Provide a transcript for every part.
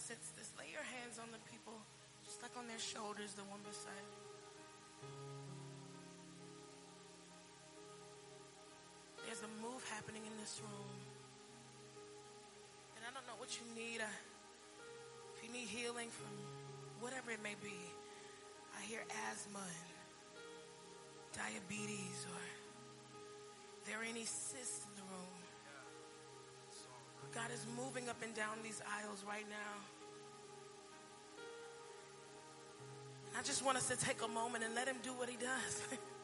sense this. Lay your hands on the people, just like on their shoulders, the one beside you. There's a move happening in this room. And I don't know what you need. I, if you need healing from whatever it may be, I hear asthma and diabetes or there any cysts in the room. God is moving up and down these aisles right now. And I just want us to take a moment and let him do what he does.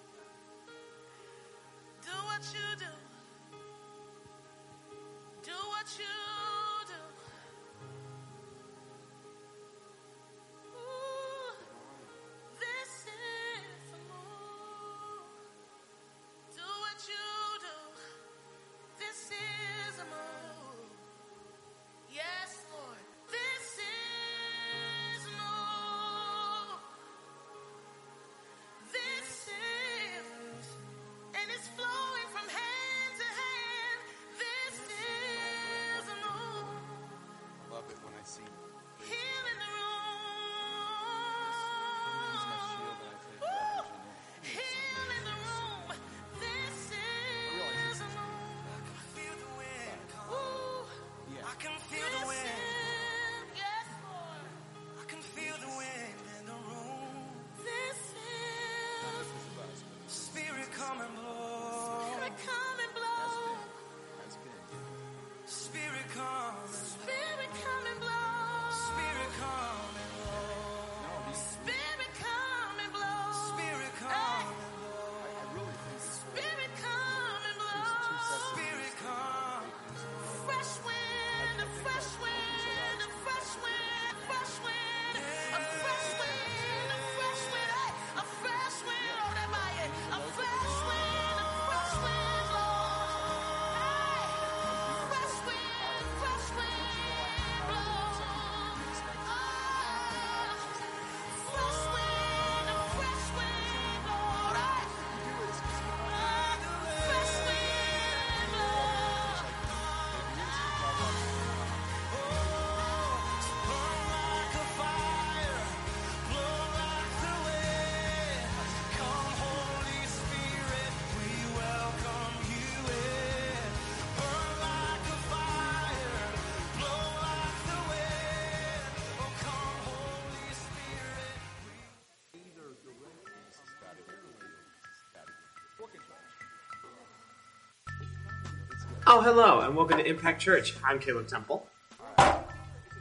Oh, hello, and welcome to Impact Church. I'm Caleb Temple.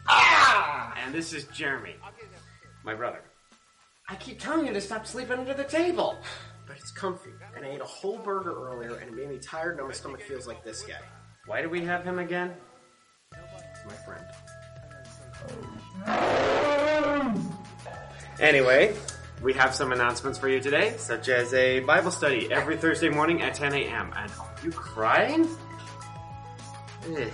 Ah! And this is Jeremy, my brother. I keep telling you to stop sleeping under the table. But it's comfy, and I ate a whole burger earlier, and it made me tired, and my stomach feels like this guy. Why do we have him again? My friend. Anyway, we have some announcements for you today, such as a Bible study every Thursday morning at 10 a.m. And are you crying? Eh.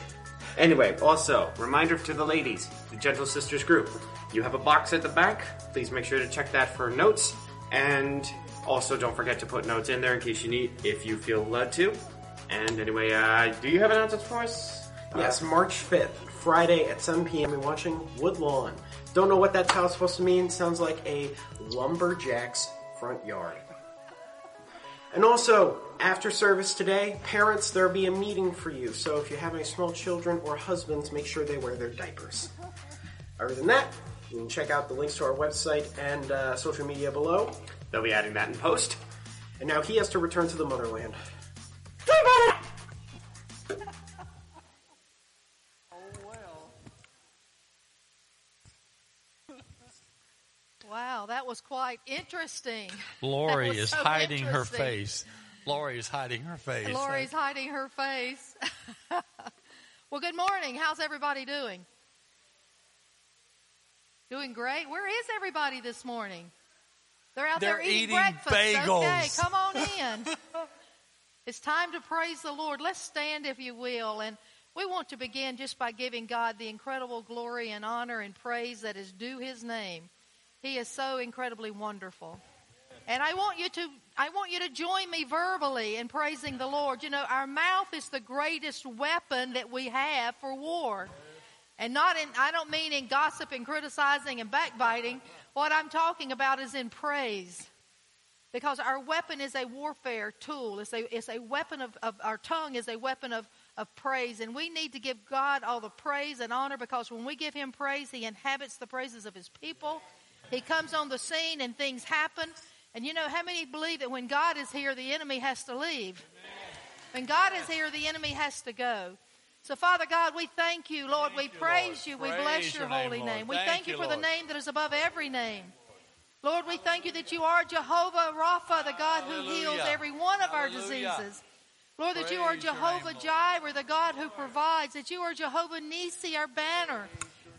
Anyway, also, reminder to the ladies, the Gentle Sisters group. You have a box at the back. Please make sure to check that for notes. And also, don't forget to put notes in there in case you need, if you feel led to. And anyway, uh, do you have announcements for us? Yes, March 5th, Friday at 7 p.m. We're watching Woodlawn. Don't know what that title's supposed to mean. Sounds like a lumberjack's front yard. And also, after service today, parents, there'll be a meeting for you. So if you have any small children or husbands, make sure they wear their diapers. Other than that, you can check out the links to our website and uh, social media below. They'll be adding that in post. And now he has to return to the motherland. Oh, well. Wow, that was quite interesting. Lori was is so hiding her face. Lori is hiding her face. Lori's hiding her face. well, good morning. How's everybody doing? Doing great. Where is everybody this morning? They're out They're there eating, eating breakfast. Okay, bagels. come on in. it's time to praise the Lord. Let's stand, if you will, and we want to begin just by giving God the incredible glory and honor and praise that is due His name. He is so incredibly wonderful. And I want you to I want you to join me verbally in praising the Lord. You know, our mouth is the greatest weapon that we have for war. And not in, I don't mean in gossip and criticizing and backbiting. What I'm talking about is in praise. Because our weapon is a warfare tool. It's a, it's a weapon of, of, our tongue is a weapon of, of praise. And we need to give God all the praise and honor because when we give Him praise, He inhabits the praises of His people. He comes on the scene and things happen. And you know, how many believe that when God is here, the enemy has to leave? When God is here, the enemy has to go. So, Father God, we thank you, Lord. we you, praise Lord. you. We Praise bless your, your name, holy Lord. name. We Thank thank you for the name that is above every name. Lord, we thank you that you are Jehovah Rapha, the God who heals every one of our diseases. Lord, that you are name, Jehovah Jireh, the God who provides, that you are Jehovah Nissi, our banner.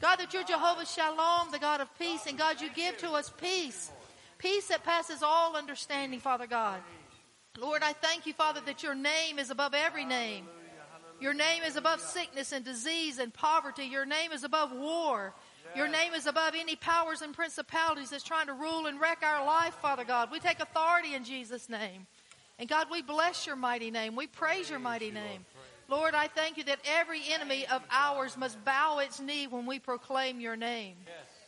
God, that you're Jehovah Shalom, the God of peace, and God, you give to us peace. Peace that passes all understanding, Father God. Lord, I thank you, Father, that your name is above every name. Your name is above sickness and disease and poverty. Your name is above war. Your name is above any powers and principalities that's trying to rule and wreck our life, Father God. We take authority in Jesus' name. And God, we bless your mighty name. We praise your mighty name. Lord, I thank you that every enemy of ours must bow its knee when we proclaim your name.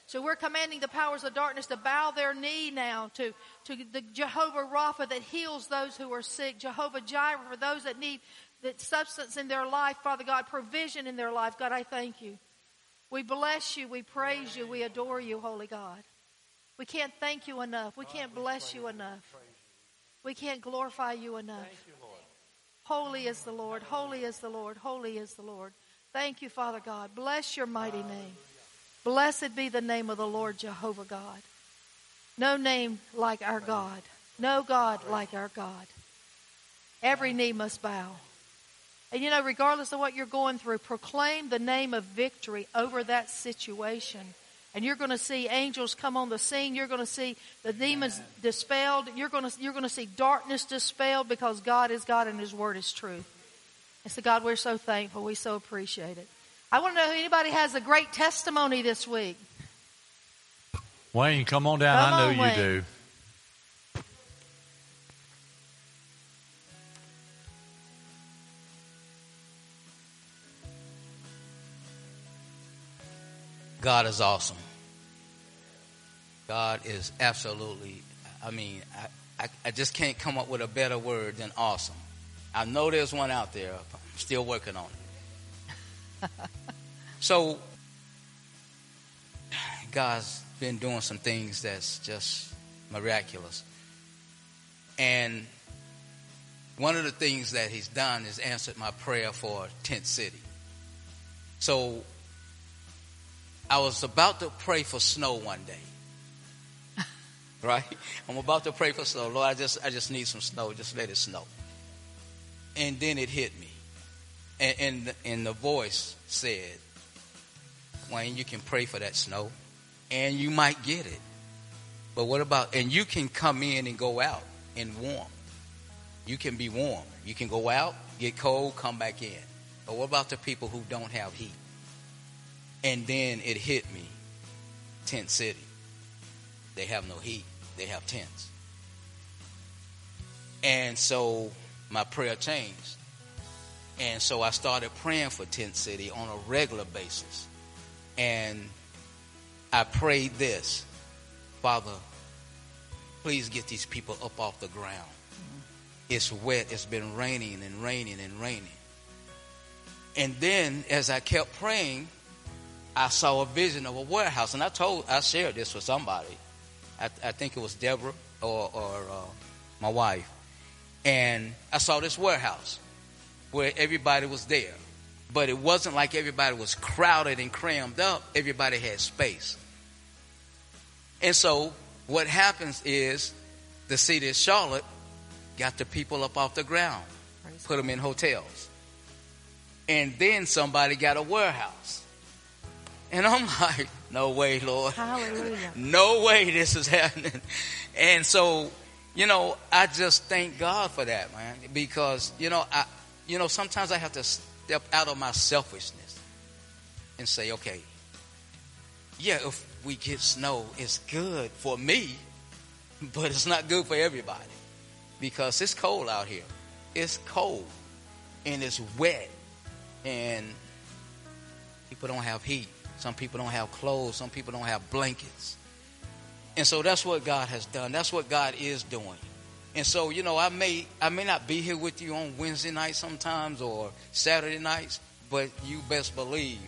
So we're commanding the powers of darkness to bow their knee now to, to the Jehovah Rapha that heals those who are sick, Jehovah Jireh for those that need that substance in their life, Father God, provision in their life. God, I thank you. We bless you, we praise you, we adore you, Holy God. We can't thank you enough. We can't bless you enough. We can't glorify you enough. Holy is the Lord, holy is the Lord, holy is the Lord. Thank you, Father God. Bless your mighty name. Blessed be the name of the Lord Jehovah God. No name like our God. No God like our God. Every knee must bow. And you know, regardless of what you're going through, proclaim the name of victory over that situation. And you're going to see angels come on the scene. You're going to see the demons dispelled. You're going to, you're going to see darkness dispelled because God is God and His Word is truth. And so, God, we're so thankful. We so appreciate it. I want to know if anybody has a great testimony this week. Wayne, come on down. Come I know on, you Wayne. do. God is awesome. God is absolutely, I mean, I, I, I just can't come up with a better word than awesome. I know there's one out there. I'm still working on it. so, God's been doing some things that's just miraculous. And one of the things that He's done is answered my prayer for Tent City. So, I was about to pray for snow one day. right? I'm about to pray for snow. Lord, I just I just need some snow. Just let it snow. And then it hit me. And and and the voice said, Wayne, you can pray for that snow and you might get it. But what about and you can come in and go out and warm. You can be warm. You can go out, get cold, come back in. But what about the people who don't have heat? And then it hit me. Tent City. They have no heat. They have tents. And so my prayer changed. And so I started praying for Tent City on a regular basis. And I prayed this Father, please get these people up off the ground. It's wet. It's been raining and raining and raining. And then as I kept praying, I saw a vision of a warehouse, and I told, I shared this with somebody. I, I think it was Deborah or, or uh, my wife, and I saw this warehouse where everybody was there, but it wasn't like everybody was crowded and crammed up. Everybody had space, and so what happens is the city of Charlotte got the people up off the ground, Praise put them in hotels, and then somebody got a warehouse. And I'm like, no way, Lord. Hallelujah. No way this is happening. And so, you know, I just thank God for that, man. Because, you know, I you know, sometimes I have to step out of my selfishness and say, okay, yeah, if we get snow, it's good for me, but it's not good for everybody. Because it's cold out here. It's cold and it's wet. And people don't have heat. Some people don't have clothes. Some people don't have blankets. And so that's what God has done. That's what God is doing. And so, you know, I may I may not be here with you on Wednesday nights sometimes or Saturday nights, but you best believe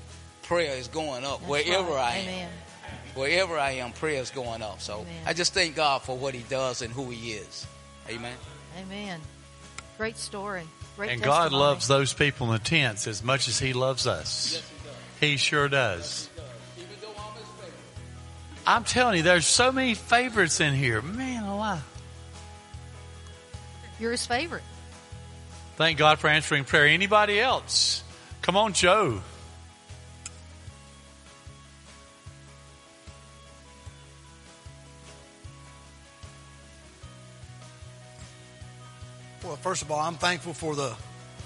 prayer is going up That's wherever right. I am. Amen. Wherever I am, prayer is going up. So Amen. I just thank God for what He does and who He is. Amen. Amen. Great story. Great And God loves those people in the tents as much as He loves us. He sure does. I'm telling you, there's so many favorites in here. Man oh, alive. You're his favorite. Thank God for answering prayer. Anybody else? Come on, Joe. Well, first of all, I'm thankful for the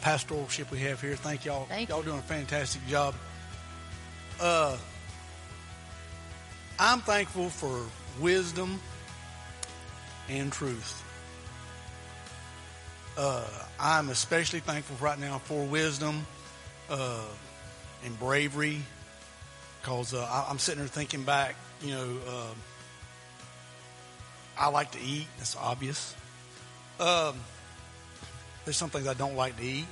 pastoralship we have here. Thank y'all. Thank y'all you. doing a fantastic job. Uh, I'm thankful for wisdom and truth. Uh, I'm especially thankful right now for wisdom uh, and bravery because uh, I'm sitting there thinking back, you know, uh, I like to eat. That's obvious. Um, there's some things I don't like to eat.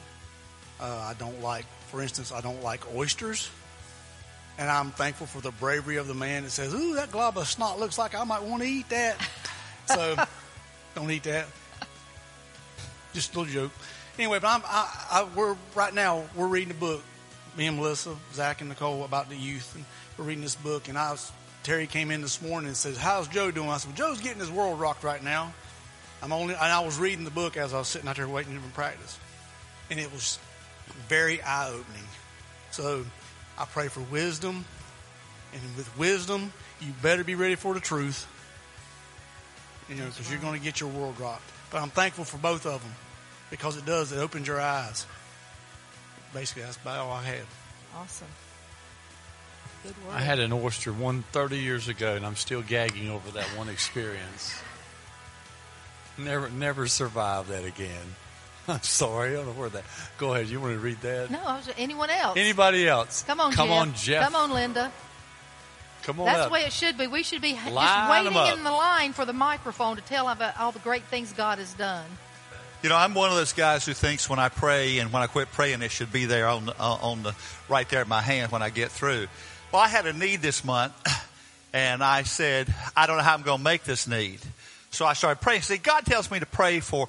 Uh, I don't like, for instance, I don't like oysters. And I'm thankful for the bravery of the man that says, Ooh, that glob of snot looks like I might want to eat that. so don't eat that. Just a little joke. Anyway, but I'm, I, I, we're, right now, we're reading a book, me and Melissa, Zach, and Nicole, about the youth. And we're reading this book. And I was, Terry came in this morning and says, How's Joe doing? I said, well, Joe's getting his world rocked right now. I'm only, and I was reading the book as I was sitting out there waiting to practice, and it was very eye opening. So I pray for wisdom, and with wisdom, you better be ready for the truth, you know, because you're going to get your world rocked. But I'm thankful for both of them because it does, it opens your eyes. Basically, that's about all I had. Awesome. Good word. I had an oyster one thirty years ago, and I'm still gagging over that one experience. Never, never survived that again. I'm sorry. I don't know where that. Go ahead. You want to read that? No, I was, anyone else? Anybody else? Come on, Come Jeff. on, Jeff. Come on, Linda. Come on That's up. the way it should be. We should be just waiting in the line for the microphone to tell about all the great things God has done. You know, I'm one of those guys who thinks when I pray and when I quit praying, it should be there on the, uh, on the right there in my hand when I get through. Well, I had a need this month, and I said, I don't know how I'm going to make this need. So I started praying. See, God tells me to pray for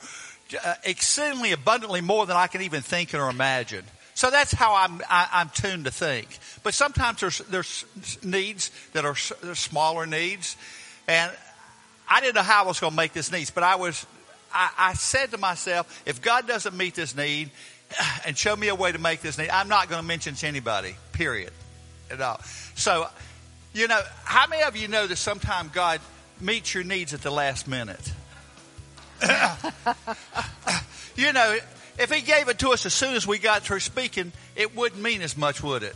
uh, exceedingly abundantly more than I can even think or imagine. So that's how I'm I, I'm tuned to think. But sometimes there's there's needs that are smaller needs, and I didn't know how I was going to make this needs, but I was, I, I said to myself, if God doesn't meet this need and show me a way to make this need, I'm not going to mention to anybody, period, at all. So, you know, how many of you know that sometimes God meets your needs at the last minute? you know, if He gave it to us as soon as we got through speaking, it wouldn't mean as much, would it?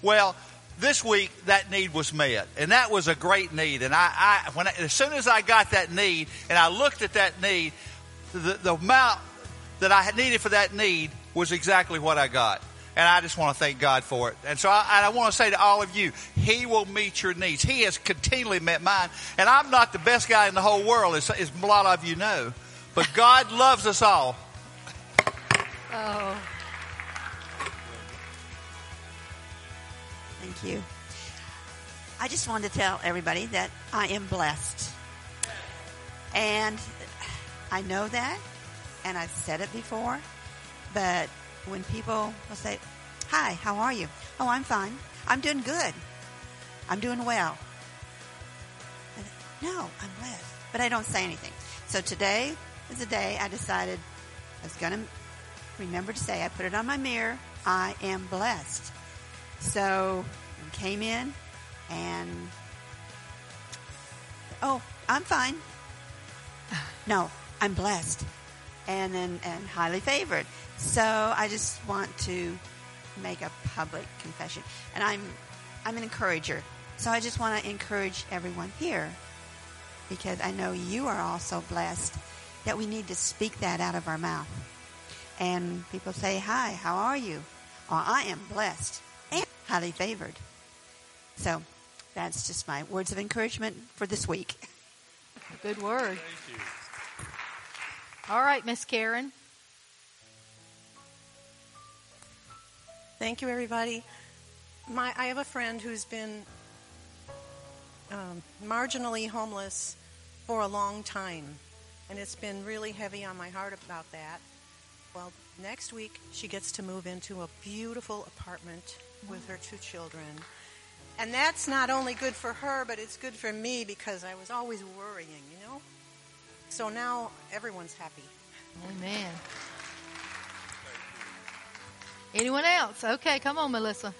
Well, this week that need was met, and that was a great need. And I, I when I, as soon as I got that need, and I looked at that need, the, the amount that I had needed for that need was exactly what I got. And I just want to thank God for it. And so I, and I want to say to all of you, He will meet your needs. He has continually met mine. And I'm not the best guy in the whole world, as, as a lot of you know. But God loves us all. Oh, Thank you. I just wanted to tell everybody that I am blessed. And I know that, and I've said it before, but when people will say, Hi, how are you? Oh, I'm fine. I'm doing good. I'm doing well. No, I'm blessed. But I don't say anything. So today is the day I decided I was going to remember to say, I put it on my mirror, I am blessed. So came in and oh, I'm fine. No, I'm blessed and then and highly favored. So I just want to make a public confession. And I'm I'm an encourager. So I just want to encourage everyone here because I know you are also blessed that we need to speak that out of our mouth. And people say, "Hi, how are you?" Or "I am blessed." And highly favored. So that's just my words of encouragement for this week. Good word. All right, Miss Karen. Thank you, everybody. My, I have a friend who's been um, marginally homeless for a long time, and it's been really heavy on my heart about that. Well, next week she gets to move into a beautiful apartment with her two children. And that's not only good for her, but it's good for me because I was always worrying, you know? So now everyone's happy. Amen. Anyone else? Okay, come on, Melissa.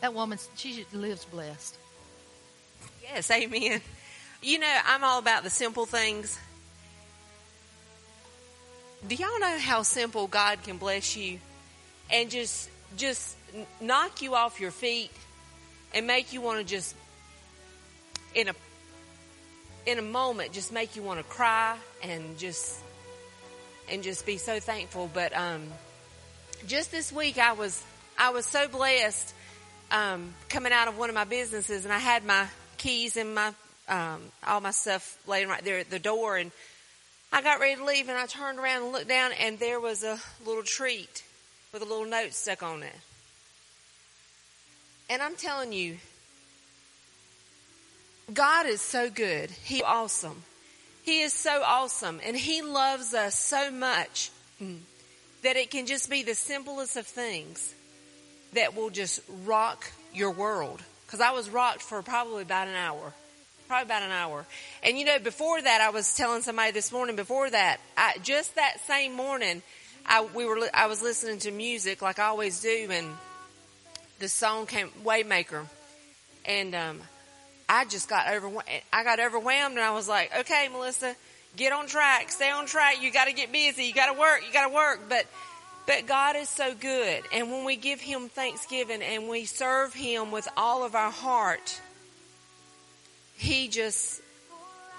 That woman, she lives blessed. Yes, amen. You know, I'm all about the simple things. Do y'all know how simple God can bless you and just just knock you off your feet and make you want to just in a in a moment just make you want to cry and just and just be so thankful but um just this week I was I was so blessed um, coming out of one of my businesses and I had my keys and my um, all my stuff laying right there at the door and I got ready to leave and I turned around and looked down and there was a little treat with a little note stuck on it. And I'm telling you, God is so good. He's awesome. He is so awesome and he loves us so much that it can just be the simplest of things that will just rock your world. Cause I was rocked for probably about an hour. Probably about an hour. And you know, before that, I was telling somebody this morning, before that, I, just that same morning, I, we were, I was listening to music like I always do and the song came, Waymaker. And, um, I just got overwhelmed. I got overwhelmed and I was like, okay, Melissa, get on track, stay on track. You got to get busy. You got to work. You got to work. But, but God is so good. And when we give Him thanksgiving and we serve Him with all of our heart, He just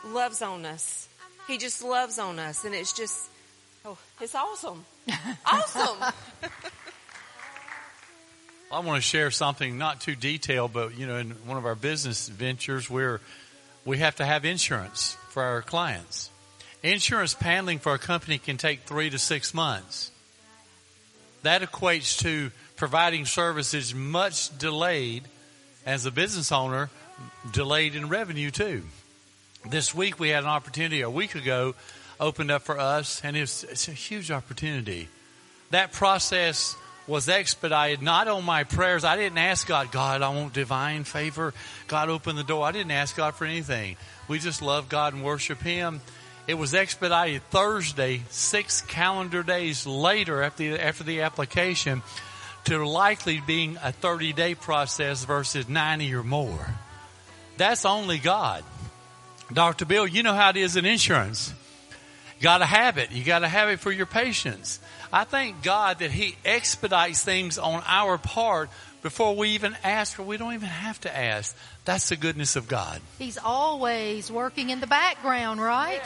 loves on us. He just loves on us. And it's just, oh, it's awesome. awesome. I want to share something not too detailed, but you know, in one of our business ventures, where we have to have insurance for our clients. Insurance handling for a company can take three to six months. That equates to providing services much delayed as a business owner, delayed in revenue too. This week we had an opportunity a week ago opened up for us and it's, it's a huge opportunity. That process was expedited not on my prayers. I didn't ask God, God, I want divine favor. God, open the door. I didn't ask God for anything. We just love God and worship Him. It was expedited Thursday, six calendar days later after the, after the application to likely being a 30 day process versus 90 or more. That's only God. Dr. Bill, you know how it is in insurance. You gotta have it. You gotta have it for your patients. I thank God that He expedites things on our part before we even ask or we don't even have to ask. That's the goodness of God. He's always working in the background, right?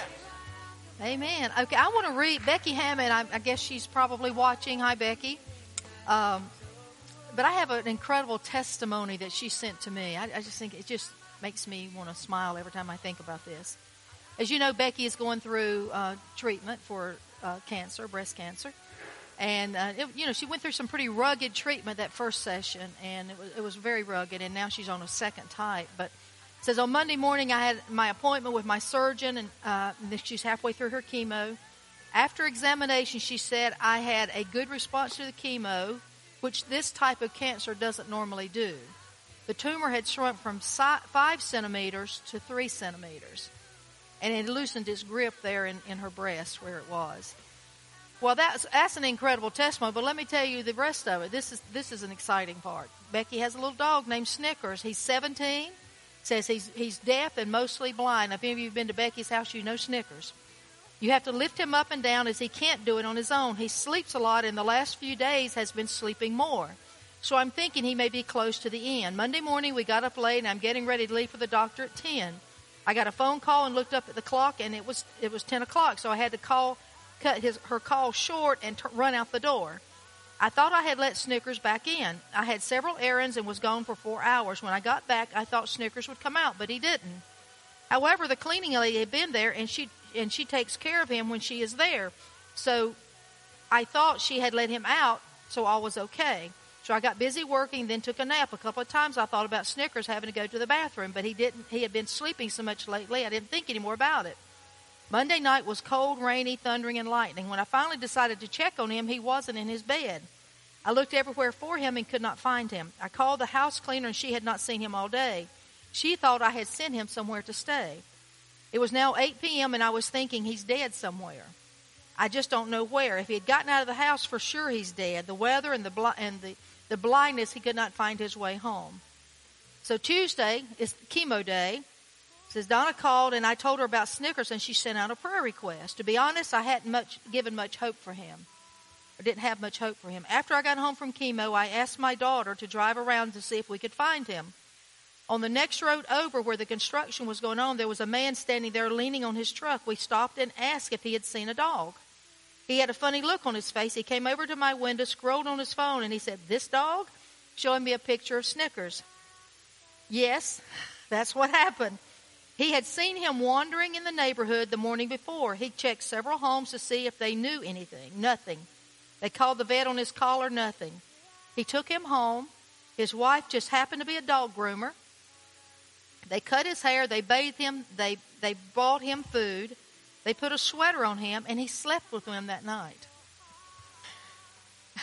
Amen. Okay, I want to read Becky Hammond. I, I guess she's probably watching. Hi, Becky. Um, but I have an incredible testimony that she sent to me. I, I just think it just makes me want to smile every time I think about this. As you know, Becky is going through uh, treatment for uh, cancer, breast cancer. And, uh, it, you know, she went through some pretty rugged treatment that first session, and it was, it was very rugged, and now she's on a second type. But says on Monday morning, I had my appointment with my surgeon, and, uh, she's halfway through her chemo. After examination, she said I had a good response to the chemo, which this type of cancer doesn't normally do. The tumor had shrunk from five centimeters to three centimeters, and it loosened its grip there in, in her breast where it was. Well, that's that's an incredible testimony. But let me tell you the rest of it. This is this is an exciting part. Becky has a little dog named Snickers. He's 17. Says he's he's deaf and mostly blind. If any of you have been to Becky's house, you know Snickers. You have to lift him up and down as he can't do it on his own. He sleeps a lot, and the last few days has been sleeping more. So I'm thinking he may be close to the end. Monday morning we got up late, and I'm getting ready to leave for the doctor at 10. I got a phone call and looked up at the clock, and it was it was 10 o'clock. So I had to call cut his her call short and t- run out the door. I thought I had let Snickers back in. I had several errands and was gone for four hours. When I got back, I thought Snickers would come out, but he didn't. However, the cleaning lady had been there, and she and she takes care of him when she is there. So I thought she had let him out, so all was okay. So I got busy working, then took a nap. A couple of times I thought about Snickers having to go to the bathroom, but he didn't. He had been sleeping so much lately, I didn't think any more about it. Monday night was cold, rainy, thundering, and lightning. When I finally decided to check on him, he wasn't in his bed. I looked everywhere for him and could not find him. I called the house cleaner and she had not seen him all day. She thought I had sent him somewhere to stay. It was now 8 p.m. and I was thinking he's dead somewhere. I just don't know where. If he had gotten out of the house, for sure he's dead. The weather and the bl- and the, the blindness, he could not find his way home. So Tuesday is chemo day. Says Donna called and I told her about Snickers and she sent out a prayer request. To be honest, I hadn't much given much hope for him. I didn't have much hope for him. After I got home from chemo, I asked my daughter to drive around to see if we could find him. On the next road over where the construction was going on, there was a man standing there leaning on his truck. We stopped and asked if he had seen a dog. He had a funny look on his face. He came over to my window, scrolled on his phone, and he said, This dog? Showing me a picture of Snickers. Yes, that's what happened. He had seen him wandering in the neighborhood the morning before. He checked several homes to see if they knew anything. Nothing. They called the vet on his collar. Nothing. He took him home. His wife just happened to be a dog groomer. They cut his hair. They bathed him. They they bought him food. They put a sweater on him, and he slept with them that night.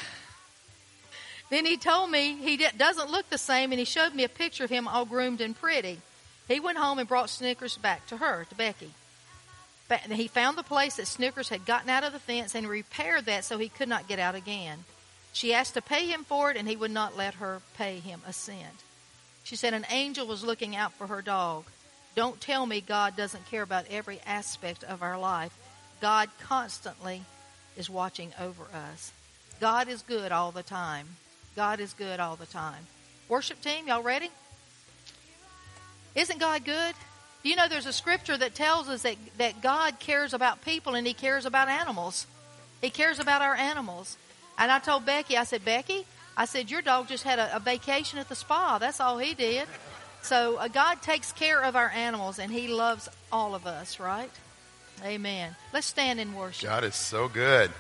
then he told me he doesn't look the same, and he showed me a picture of him all groomed and pretty. He went home and brought Snickers back to her, to Becky. He found the place that Snickers had gotten out of the fence and repaired that so he could not get out again. She asked to pay him for it, and he would not let her pay him a cent. She said an angel was looking out for her dog. Don't tell me God doesn't care about every aspect of our life. God constantly is watching over us. God is good all the time. God is good all the time. Worship team, y'all ready? Isn't God good? Do you know there's a scripture that tells us that, that God cares about people and He cares about animals? He cares about our animals. And I told Becky, I said, Becky, I said, your dog just had a, a vacation at the spa. That's all he did. So uh, God takes care of our animals and He loves all of us, right? Amen. Let's stand and worship. God is so good.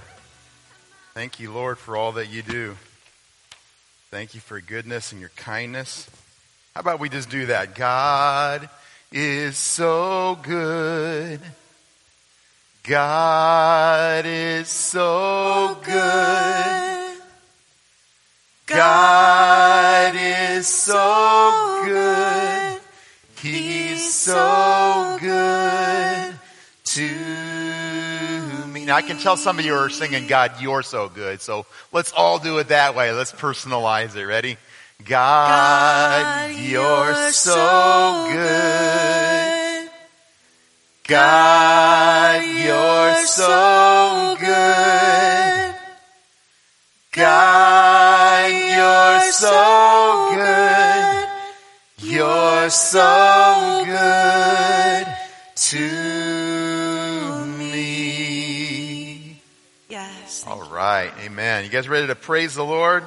Thank you, Lord, for all that you do. Thank you for your goodness and your kindness. How about we just do that? God is so good. God is so good. God is so good. He's so good to me. Now I can tell some of you are singing God, you're so good. So let's all do it that way. Let's personalize it. Ready? God, you're so good. God, you're so good. God, you're so good. You're so good to me. Yes. All right. Amen. You guys ready to praise the Lord?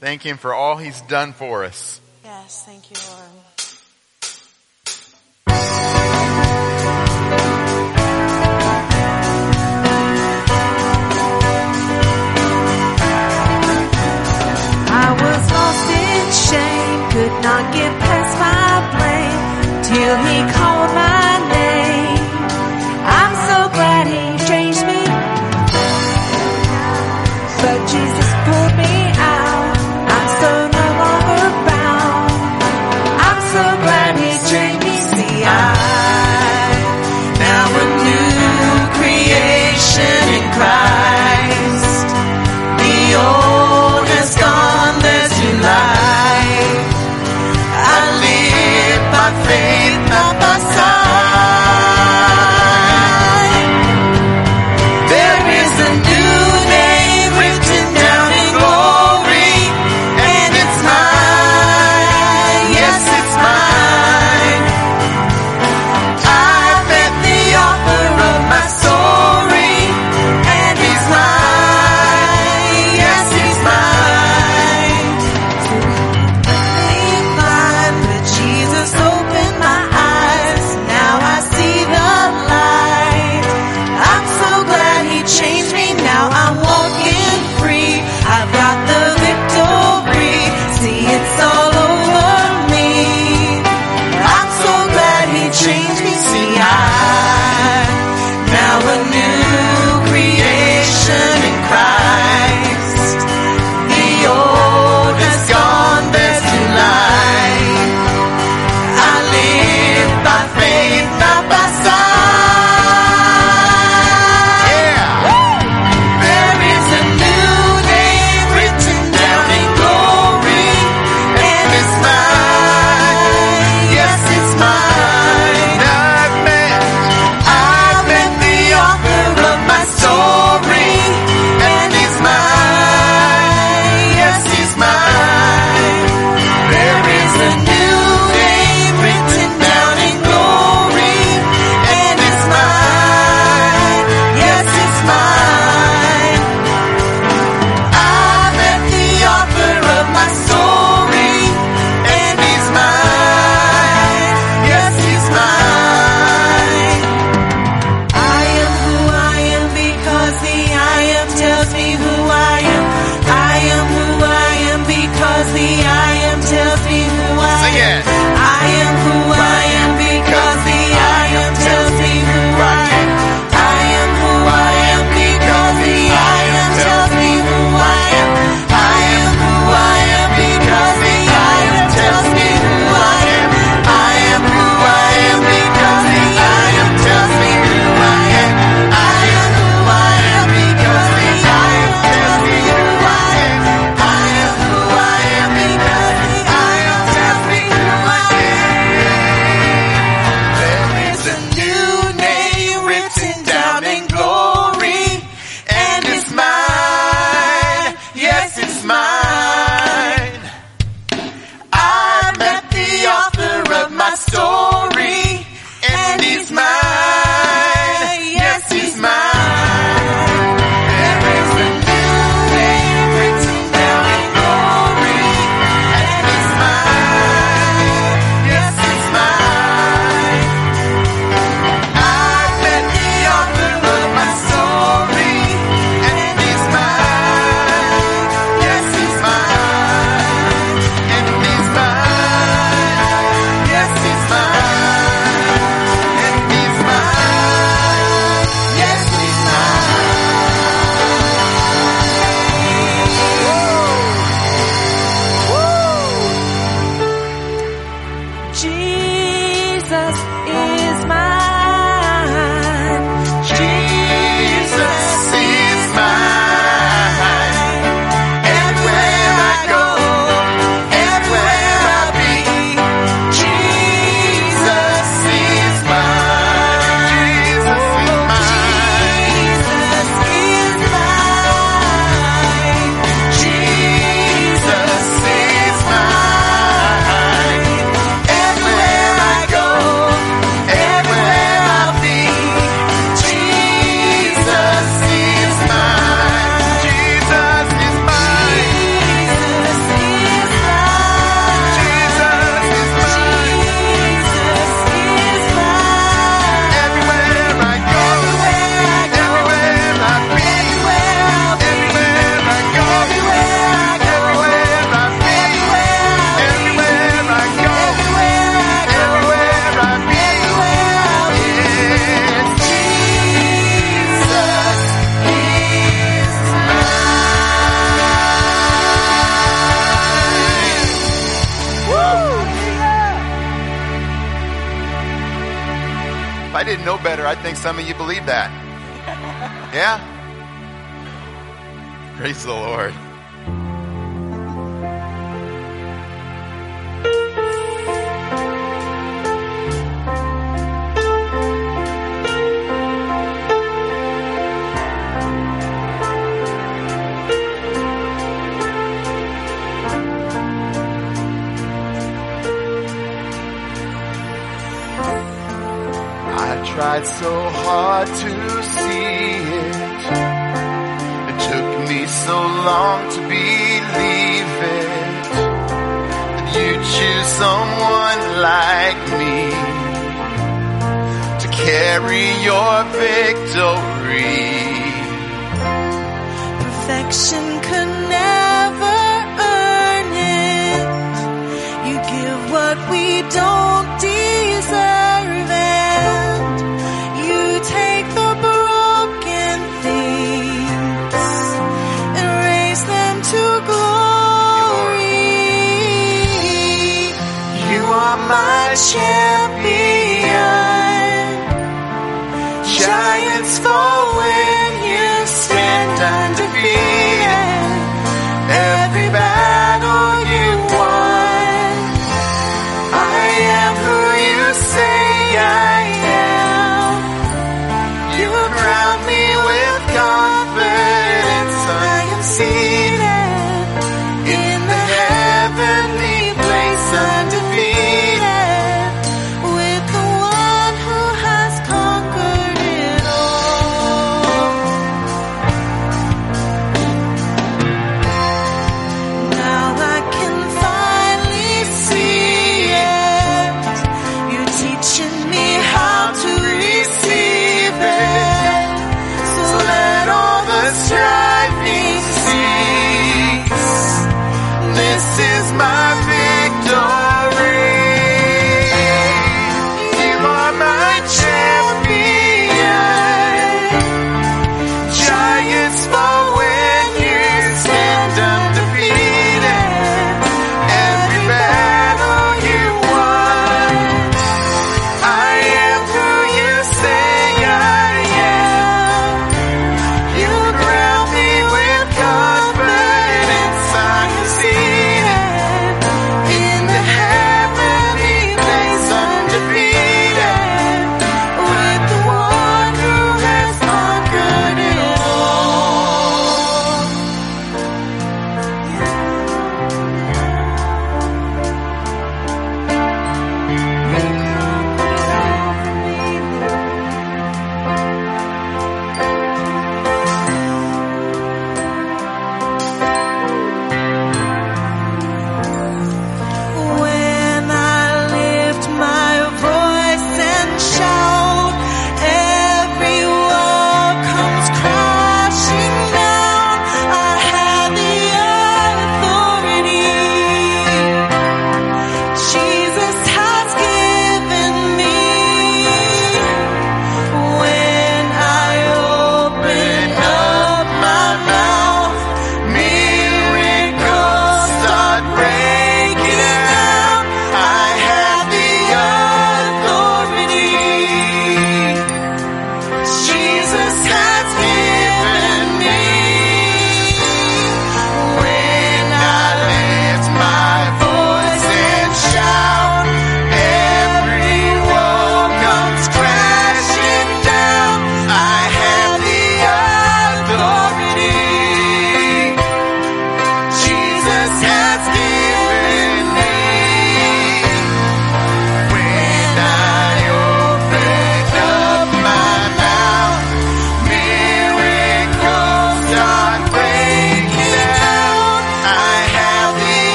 Thank Him for all He's done for us. Yes. Thank you, Lord. I was lost in shame, could not get past my blame till he called my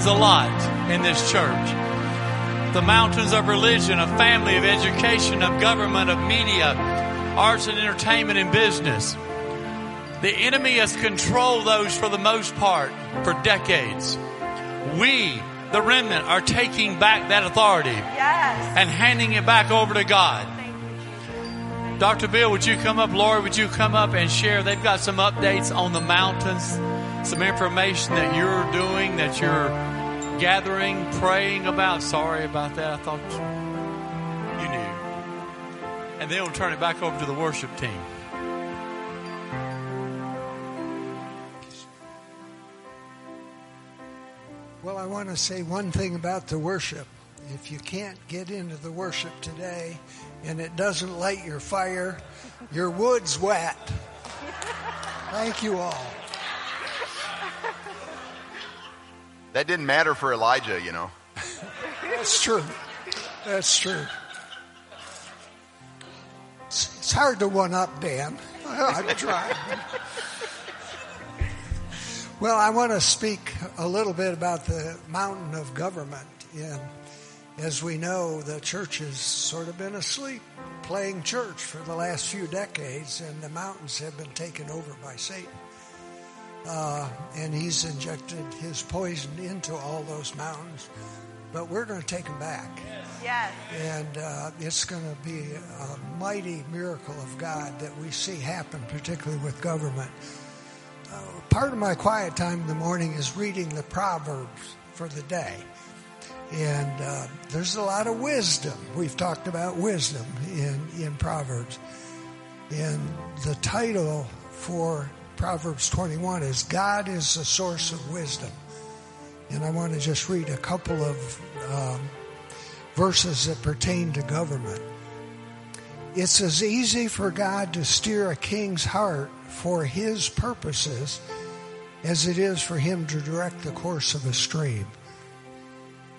mountains a lot in this church. The mountains of religion, of family, of education, of government, of media, arts and entertainment and business. The enemy has controlled those for the most part for decades. We, the remnant, are taking back that authority and handing it back over to God. Dr. Bill, would you come up? Lori, would you come up and share? They've got some updates on the mountains, some information that you're doing, that you're gathering, praying about. Sorry about that. I thought you knew. And then we'll turn it back over to the worship team. Well, I want to say one thing about the worship. If you can't get into the worship today and it doesn't light your fire, your wood's wet. Thank you all. That didn't matter for Elijah, you know. That's true. That's true. It's hard to one up Dan. I'm trying. Well, I want to speak a little bit about the mountain of government. And as we know, the church has sort of been asleep, playing church for the last few decades, and the mountains have been taken over by Satan. Uh, and he's injected his poison into all those mountains. But we're going to take them back. Yes. And uh, it's going to be a mighty miracle of God that we see happen, particularly with government. Uh, part of my quiet time in the morning is reading the Proverbs for the day. And uh, there's a lot of wisdom. We've talked about wisdom in, in Proverbs. And the title for Proverbs 21 is God is the source of wisdom. And I want to just read a couple of um, verses that pertain to government. It's as easy for God to steer a king's heart for his purposes as it is for him to direct the course of a stream.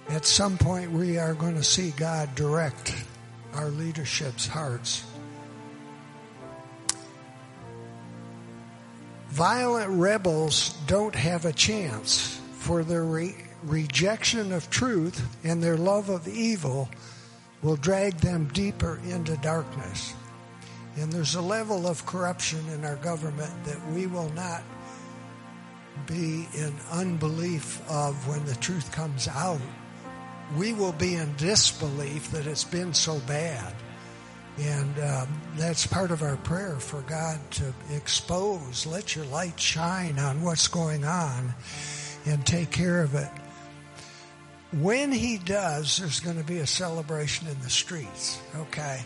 At some point, we are going to see God direct our leadership's hearts. Violent rebels don't have a chance, for their re- rejection of truth and their love of evil will drag them deeper into darkness. And there's a level of corruption in our government that we will not be in unbelief of when the truth comes out. We will be in disbelief that it's been so bad. And um, that's part of our prayer for God to expose, let your light shine on what's going on and take care of it. When He does, there's going to be a celebration in the streets, okay?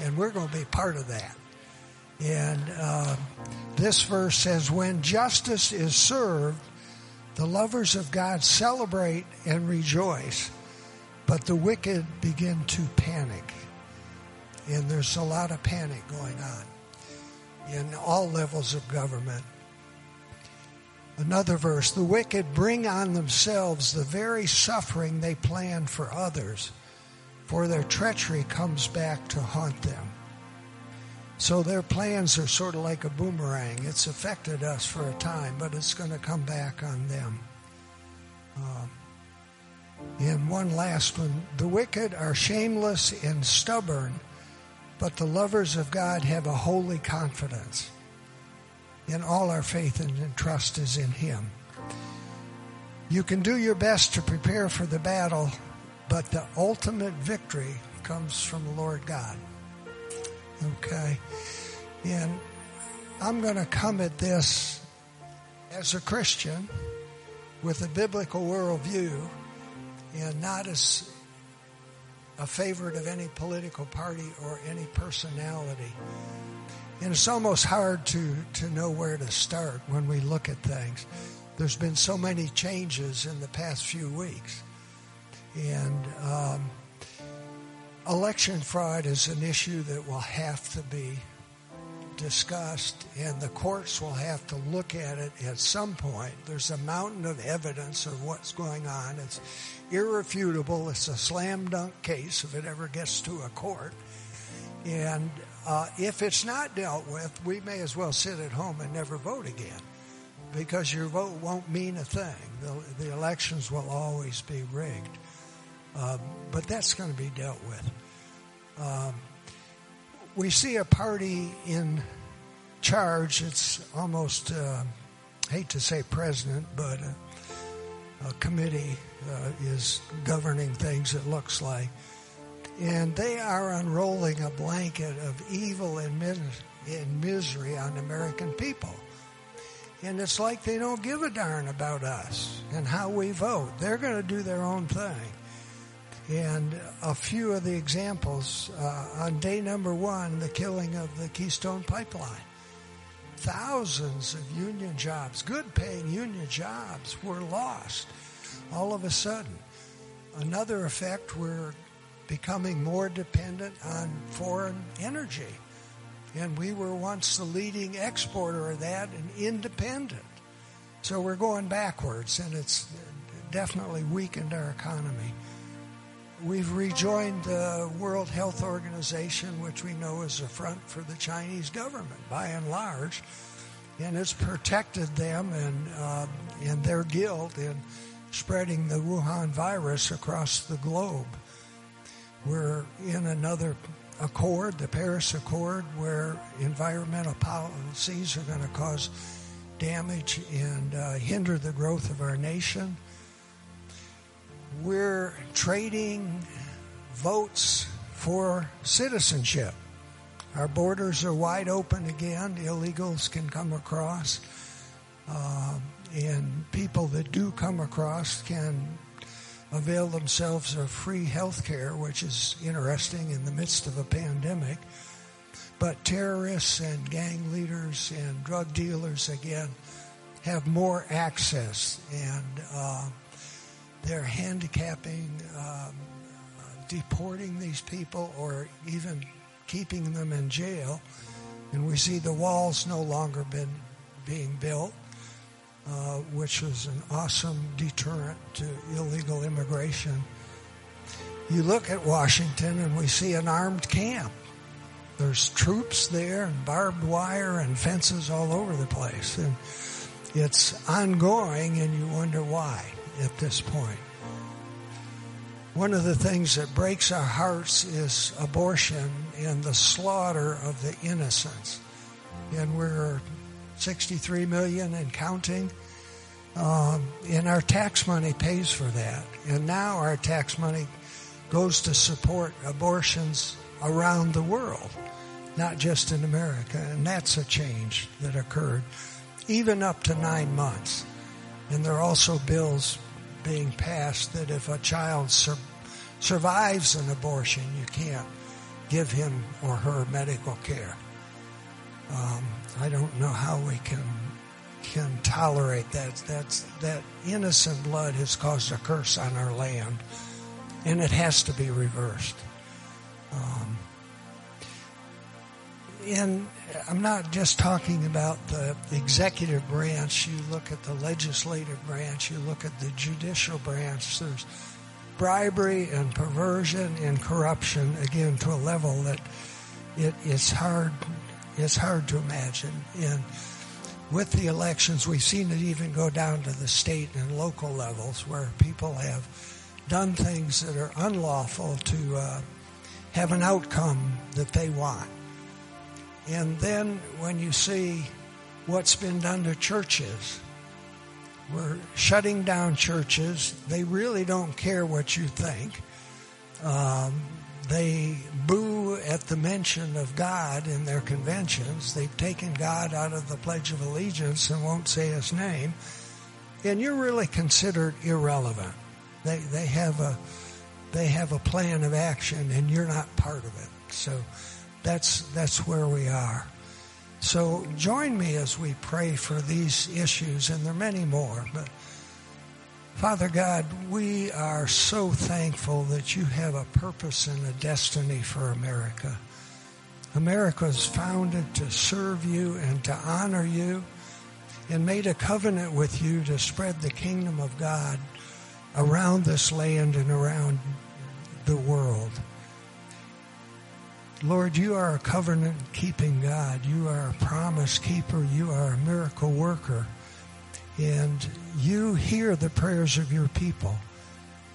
And we're going to be part of that. And uh, this verse says, When justice is served, the lovers of God celebrate and rejoice, but the wicked begin to panic. And there's a lot of panic going on in all levels of government. Another verse the wicked bring on themselves the very suffering they plan for others, for their treachery comes back to haunt them. So their plans are sort of like a boomerang. It's affected us for a time, but it's going to come back on them. Um, and one last one the wicked are shameless and stubborn, but the lovers of God have a holy confidence. And all our faith and trust is in Him. You can do your best to prepare for the battle, but the ultimate victory comes from the Lord God. Okay? And I'm going to come at this as a Christian with a biblical worldview and not as a favorite of any political party or any personality. And it's almost hard to, to know where to start when we look at things. There's been so many changes in the past few weeks. And um, election fraud is an issue that will have to be discussed, and the courts will have to look at it at some point. There's a mountain of evidence of what's going on. It's irrefutable. It's a slam dunk case if it ever gets to a court. And uh, if it's not dealt with, we may as well sit at home and never vote again because your vote won't mean a thing. The, the elections will always be rigged. Um, but that's going to be dealt with. Um, we see a party in charge. It's almost, uh, hate to say president, but a, a committee uh, is governing things, it looks like. And they are unrolling a blanket of evil and, and misery on American people. And it's like they don't give a darn about us and how we vote. They're going to do their own thing. And a few of the examples uh, on day number one, the killing of the Keystone Pipeline. Thousands of union jobs, good paying union jobs, were lost all of a sudden. Another effect, we're becoming more dependent on foreign energy. And we were once the leading exporter of that and independent. So we're going backwards, and it's definitely weakened our economy. We've rejoined the World Health Organization, which we know is a front for the Chinese government by and large, and it's protected them and uh, their guilt in spreading the Wuhan virus across the globe. We're in another accord, the Paris Accord, where environmental policies are going to cause damage and uh, hinder the growth of our nation. We're trading votes for citizenship. Our borders are wide open again. Illegals can come across. Uh, and people that do come across can avail themselves of free health care, which is interesting in the midst of a pandemic. But terrorists and gang leaders and drug dealers, again, have more access, and uh, they're handicapping, um, deporting these people, or even keeping them in jail. And we see the walls no longer been being built. Uh, which was an awesome deterrent to illegal immigration. You look at Washington and we see an armed camp. There's troops there and barbed wire and fences all over the place. And it's ongoing and you wonder why at this point. One of the things that breaks our hearts is abortion and the slaughter of the innocents. And we're 63 million and counting. Um, and our tax money pays for that. And now our tax money goes to support abortions around the world, not just in America. And that's a change that occurred, even up to nine months. And there are also bills being passed that if a child sur- survives an abortion, you can't give him or her medical care. Um, I don't know how we can can tolerate that. That's that innocent blood has caused a curse on our land, and it has to be reversed. Um, and I'm not just talking about the executive branch. You look at the legislative branch. You look at the judicial branch. There's bribery and perversion and corruption again to a level that it is hard. It's hard to imagine. And with the elections, we've seen it even go down to the state and local levels where people have done things that are unlawful to uh, have an outcome that they want. And then when you see what's been done to churches, We're shutting down churches. They really don't care what you think. Um, they boo at the mention of God in their conventions. They've taken God out of the Pledge of Allegiance and won't say his name. And you're really considered irrelevant. They, they have a, they have a plan of action and you're not part of it. So that's, that's where we are. So join me as we pray for these issues, and there are many more. But Father God, we are so thankful that you have a purpose and a destiny for America. America is founded to serve you and to honor you, and made a covenant with you to spread the kingdom of God around this land and around the world. Lord, you are a covenant keeping God. You are a promise keeper. You are a miracle worker. And you hear the prayers of your people.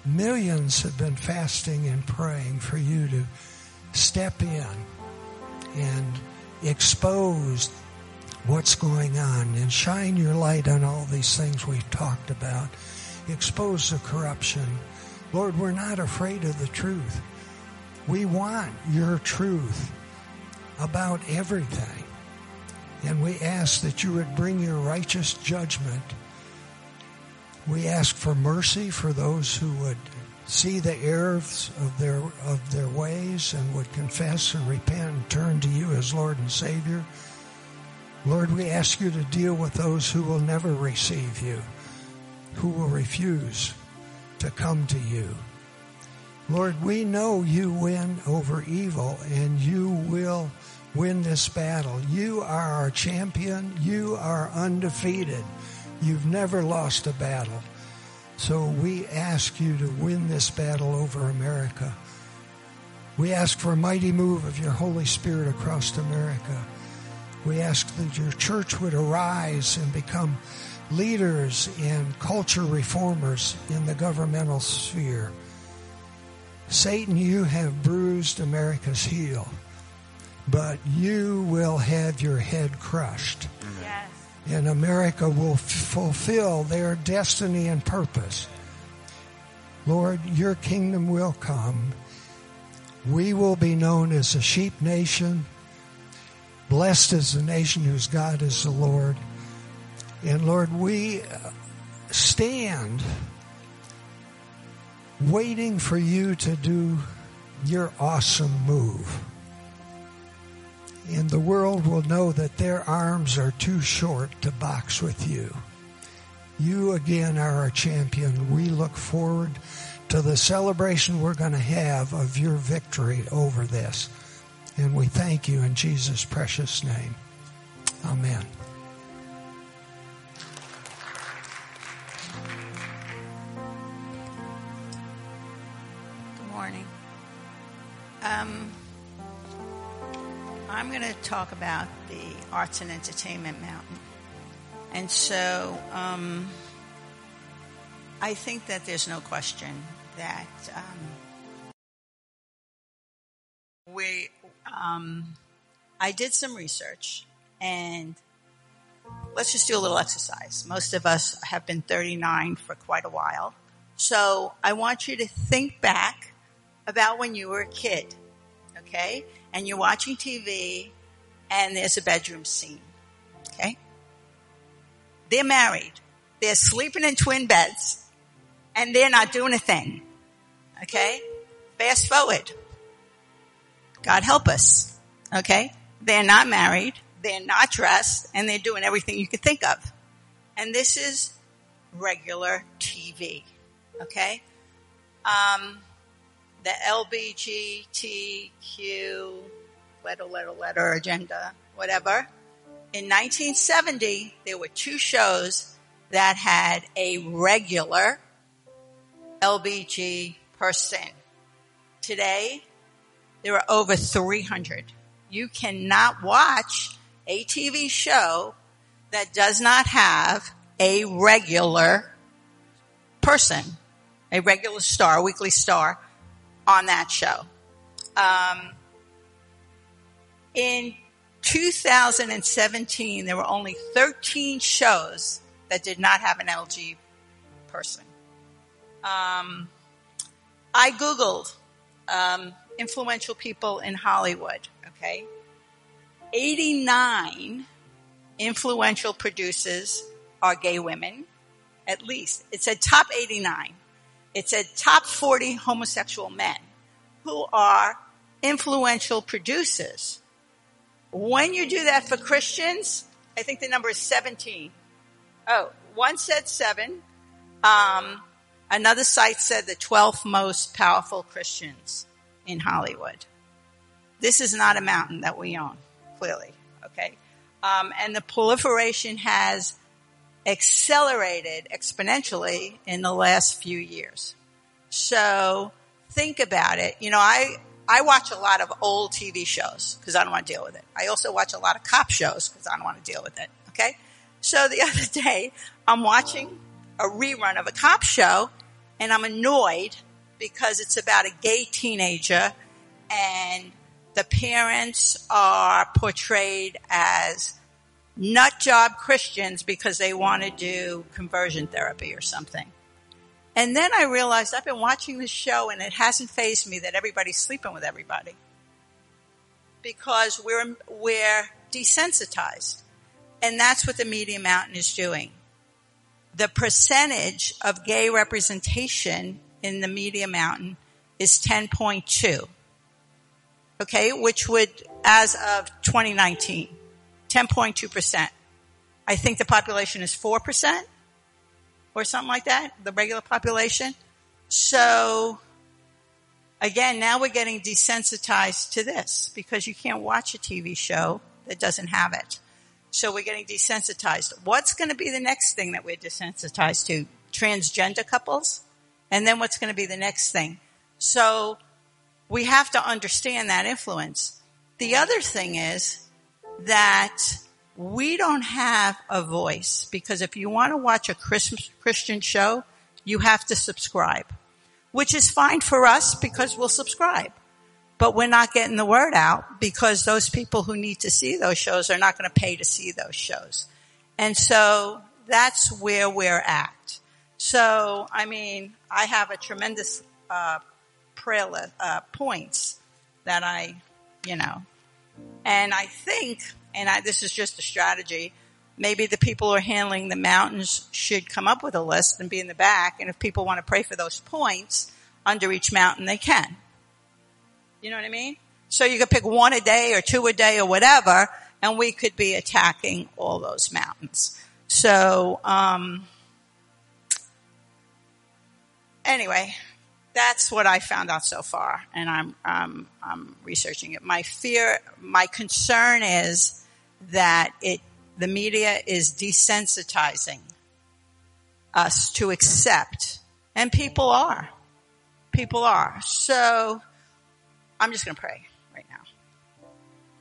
Millions have been fasting and praying for you to step in and expose what's going on and shine your light on all these things we've talked about. Expose the corruption. Lord, we're not afraid of the truth. We want your truth about everything. And we ask that you would bring your righteous judgment. We ask for mercy for those who would see the errors of their of their ways and would confess and repent and turn to you as Lord and Savior. Lord, we ask you to deal with those who will never receive you, who will refuse to come to you. Lord, we know you win over evil and you will win this battle. You are our champion. You are undefeated. You've never lost a battle. So we ask you to win this battle over America. We ask for a mighty move of your Holy Spirit across America. We ask that your church would arise and become leaders and culture reformers in the governmental sphere. Satan, you have bruised America's heel, but you will have your head crushed. Yes. And America will f- fulfill their destiny and purpose. Lord, your kingdom will come. We will be known as a sheep nation. Blessed is the nation whose God is the Lord. And Lord, we uh, stand waiting for you to do your awesome move. And the world will know that their arms are too short to box with you. You again are our champion. We look forward to the celebration we're going to have of your victory over this. And we thank you in Jesus' precious name. Amen. Morning. Um, I'm going to talk about the Arts and Entertainment Mountain. And so um, I think that there's no question that um, we, um, I did some research and let's just do a little exercise. Most of us have been 39 for quite a while. So I want you to think back about when you were a kid, okay? And you're watching TV and there's a bedroom scene, okay? They're married. They're sleeping in twin beds and they're not doing a thing, okay? Fast forward. God help us, okay? They're not married. They're not dressed and they're doing everything you could think of. And this is regular TV, okay? Um, the LBGTQ letter, letter, letter agenda, whatever. In 1970, there were two shows that had a regular LBG person. Today, there are over 300. You cannot watch a TV show that does not have a regular person, a regular star, weekly star on that show. Um, in 2017, there were only 13 shows that did not have an LG person. Um, I Googled um, influential people in Hollywood, okay? 89 influential producers are gay women, at least. It said top 89. It said top 40 homosexual men who are influential producers. When you do that for Christians, I think the number is 17. Oh, one said seven. Um, another site said the 12th most powerful Christians in Hollywood. This is not a mountain that we own, clearly. Okay. Um, and the proliferation has accelerated exponentially in the last few years. So think about it. You know, I, I watch a lot of old TV shows because I don't want to deal with it. I also watch a lot of cop shows because I don't want to deal with it. Okay. So the other day I'm watching a rerun of a cop show and I'm annoyed because it's about a gay teenager and the parents are portrayed as nut job Christians because they want to do conversion therapy or something. And then I realized I've been watching this show and it hasn't fazed me that everybody's sleeping with everybody. Because we're, we're desensitized. And that's what the Media Mountain is doing. The percentage of gay representation in the Media Mountain is 10.2. Okay, which would, as of 2019, 10.2%. I think the population is 4% or something like that, the regular population. So again, now we're getting desensitized to this because you can't watch a TV show that doesn't have it. So we're getting desensitized. What's going to be the next thing that we're desensitized to? Transgender couples? And then what's going to be the next thing? So we have to understand that influence. The other thing is that we don't have a voice because if you want to watch a Christmas, Christian show, you have to subscribe, which is fine for us because we'll subscribe. But we're not getting the word out because those people who need to see those shows are not going to pay to see those shows. And so that's where we're at. So, I mean, I have a tremendous uh, prayer list, uh, points that I, you know, and I think, and I, this is just a strategy, maybe the people who are handling the mountains should come up with a list and be in the back. And if people want to pray for those points under each mountain, they can. You know what I mean? So you could pick one a day or two a day or whatever, and we could be attacking all those mountains. So, um, anyway, that's what I found out so far, and I'm, um, I'm researching it. My fear, my concern is that it, the media is desensitizing us to accept, and people are. People are. So, I'm just going to pray right now.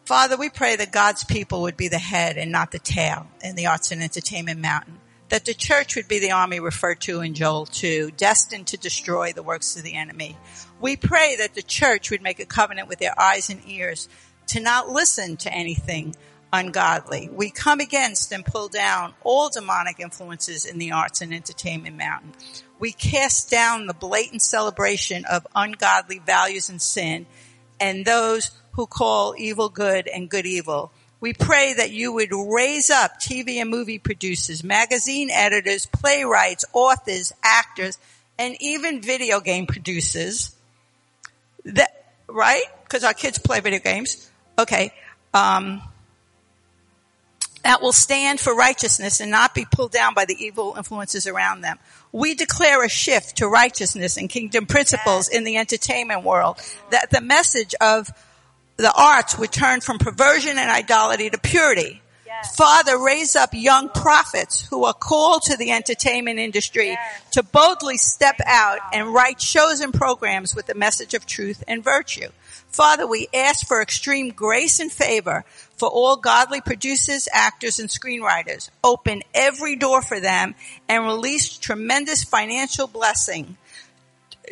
Father, we pray that God's people would be the head and not the tail in the arts and entertainment mountain that the church would be the army referred to in Joel 2, destined to destroy the works of the enemy. We pray that the church would make a covenant with their eyes and ears to not listen to anything ungodly. We come against and pull down all demonic influences in the arts and entertainment mountain. We cast down the blatant celebration of ungodly values and sin and those who call evil good and good evil. We pray that you would raise up TV and movie producers, magazine editors, playwrights, authors, actors, and even video game producers that, right? Because our kids play video games. Okay. Um, that will stand for righteousness and not be pulled down by the evil influences around them. We declare a shift to righteousness and kingdom principles in the entertainment world. That the message of the arts would turn from perversion and idolatry to purity. Yes. Father, raise up young prophets who are called to the entertainment industry yes. to boldly step out and write shows and programs with the message of truth and virtue. Father, we ask for extreme grace and favor for all godly producers, actors, and screenwriters. Open every door for them and release tremendous financial blessing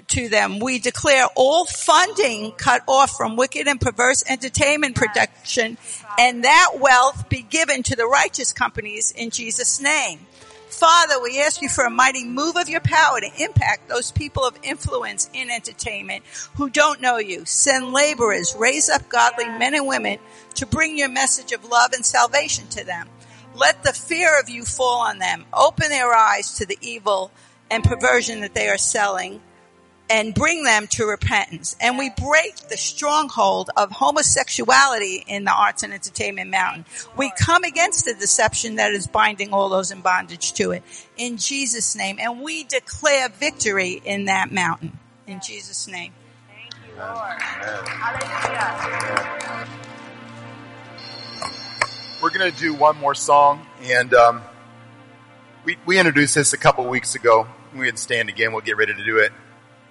to them. We declare all funding cut off from wicked and perverse entertainment production and that wealth be given to the righteous companies in Jesus' name. Father, we ask you for a mighty move of your power to impact those people of influence in entertainment who don't know you. Send laborers, raise up godly men and women to bring your message of love and salvation to them. Let the fear of you fall on them. Open their eyes to the evil and perversion that they are selling and bring them to repentance. And we break the stronghold of homosexuality in the arts and entertainment mountain. We come against the deception that is binding all those in bondage to it in Jesus' name. And we declare victory in that mountain in Jesus' name. Thank you, Lord. Hallelujah. We're going to do one more song, and um, we, we introduced this a couple weeks ago. We can stand again. We'll get ready to do it.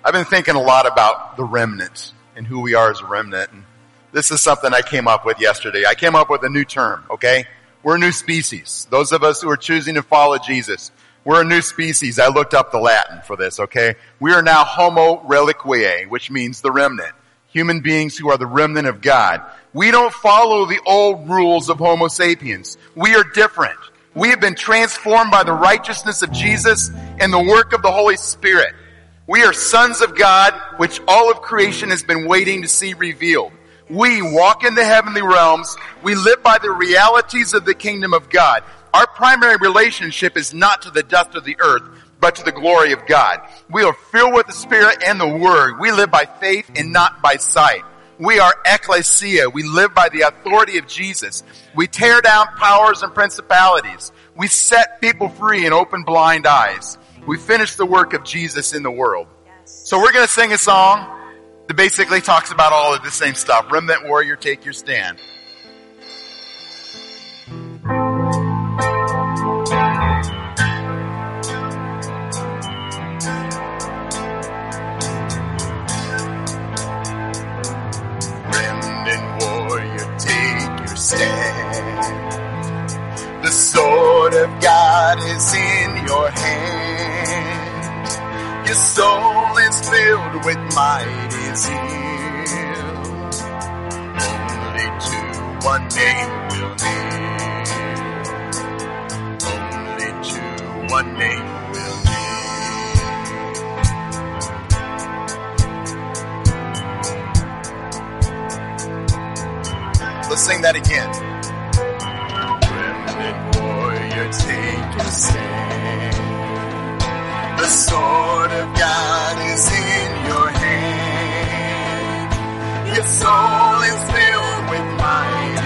I've been thinking a lot about the remnant and who we are as a remnant. And this is something I came up with yesterday. I came up with a new term, okay? We're a new species. Those of us who are choosing to follow Jesus, we're a new species. I looked up the Latin for this, okay? We are now homo reliquiae, which means the remnant. Human beings who are the remnant of God. We don't follow the old rules of Homo sapiens. We are different. We have been transformed by the righteousness of Jesus and the work of the Holy Spirit. We are sons of God, which all of creation has been waiting to see revealed. We walk in the heavenly realms. We live by the realities of the kingdom of God. Our primary relationship is not to the dust of the earth, but to the glory of God. We are filled with the Spirit and the Word. We live by faith and not by sight. We are ecclesia. We live by the authority of Jesus. We tear down powers and principalities. We set people free and open blind eyes. We finish the work of Jesus in the world. So we're going to sing a song that basically talks about all of the same stuff. Remnant warrior, take your stand. Remnant warrior, take your hand. Your soul is filled with mighty zeal. Only to one name will kneel. Only to one name will kneel. Let's sing that again. Remnant take your stand. The sword of God is in your hand. Your soul is filled with mighty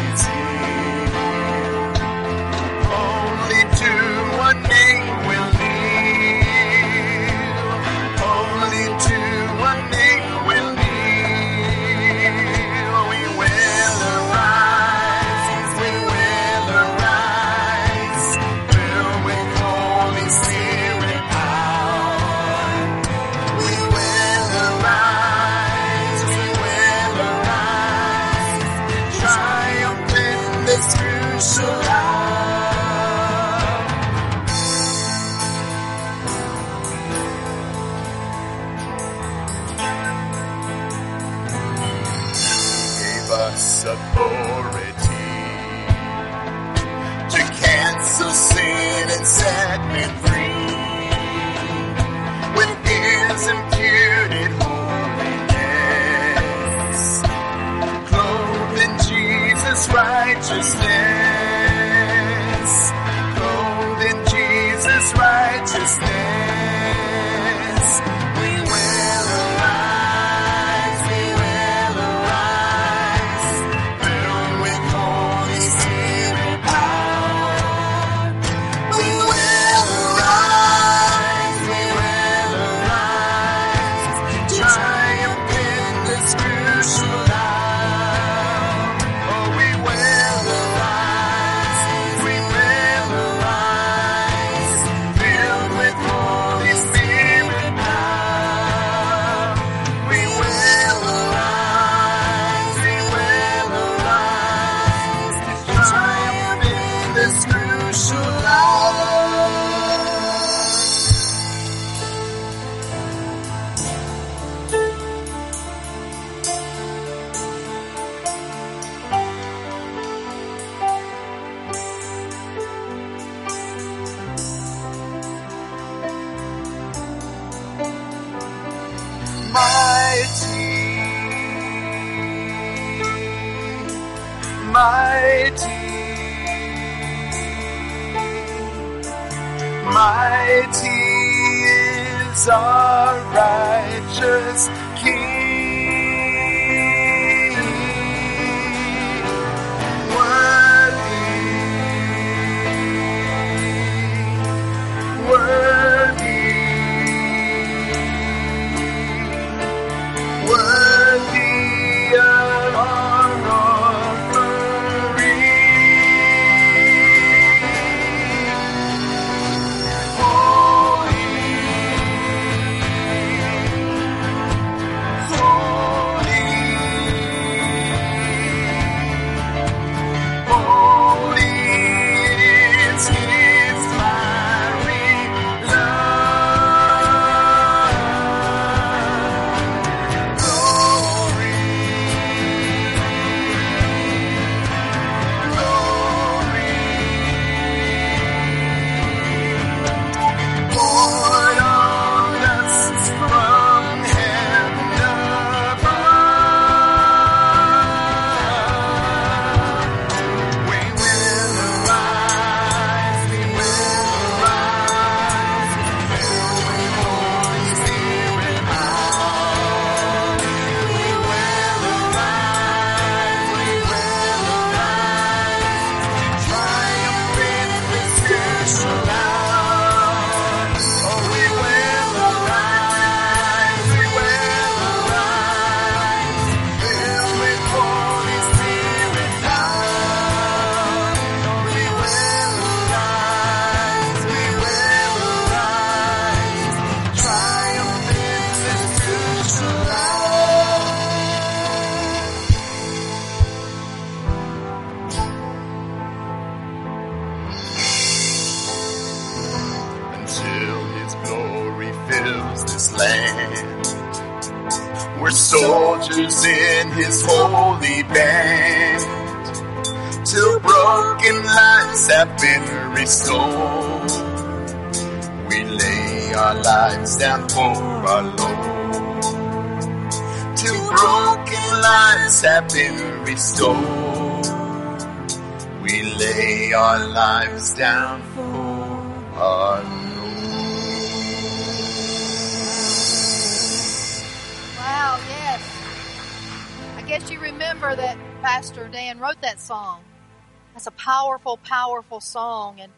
powerful, powerful song. And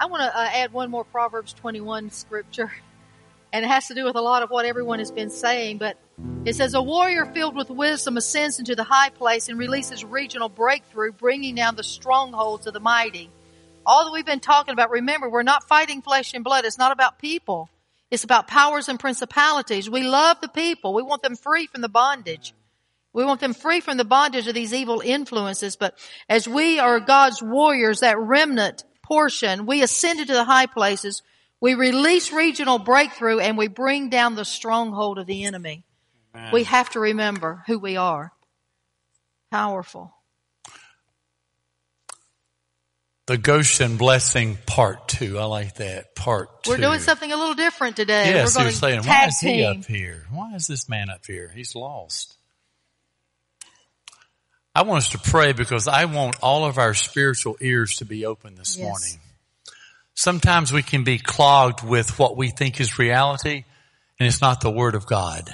I want to uh, add one more Proverbs 21 scripture. And it has to do with a lot of what everyone has been saying. But it says, A warrior filled with wisdom ascends into the high place and releases regional breakthrough, bringing down the strongholds of the mighty. All that we've been talking about, remember, we're not fighting flesh and blood. It's not about people. It's about powers and principalities. We love the people. We want them free from the bondage. We want them free from the bondage of these evil influences. But as we are God's warriors, that remnant portion, we ascend into the high places. We release regional breakthrough and we bring down the stronghold of the enemy. We have to remember who we are. Powerful. The Goshen blessing part two. I like that part 2 We're doing something a little different today. Yes, We're you're saying, why is he team. up here? Why is this man up here? He's lost. I want us to pray because I want all of our spiritual ears to be open this Yes. morning. Sometimes we can be clogged with what we think is reality and it's not the word of God.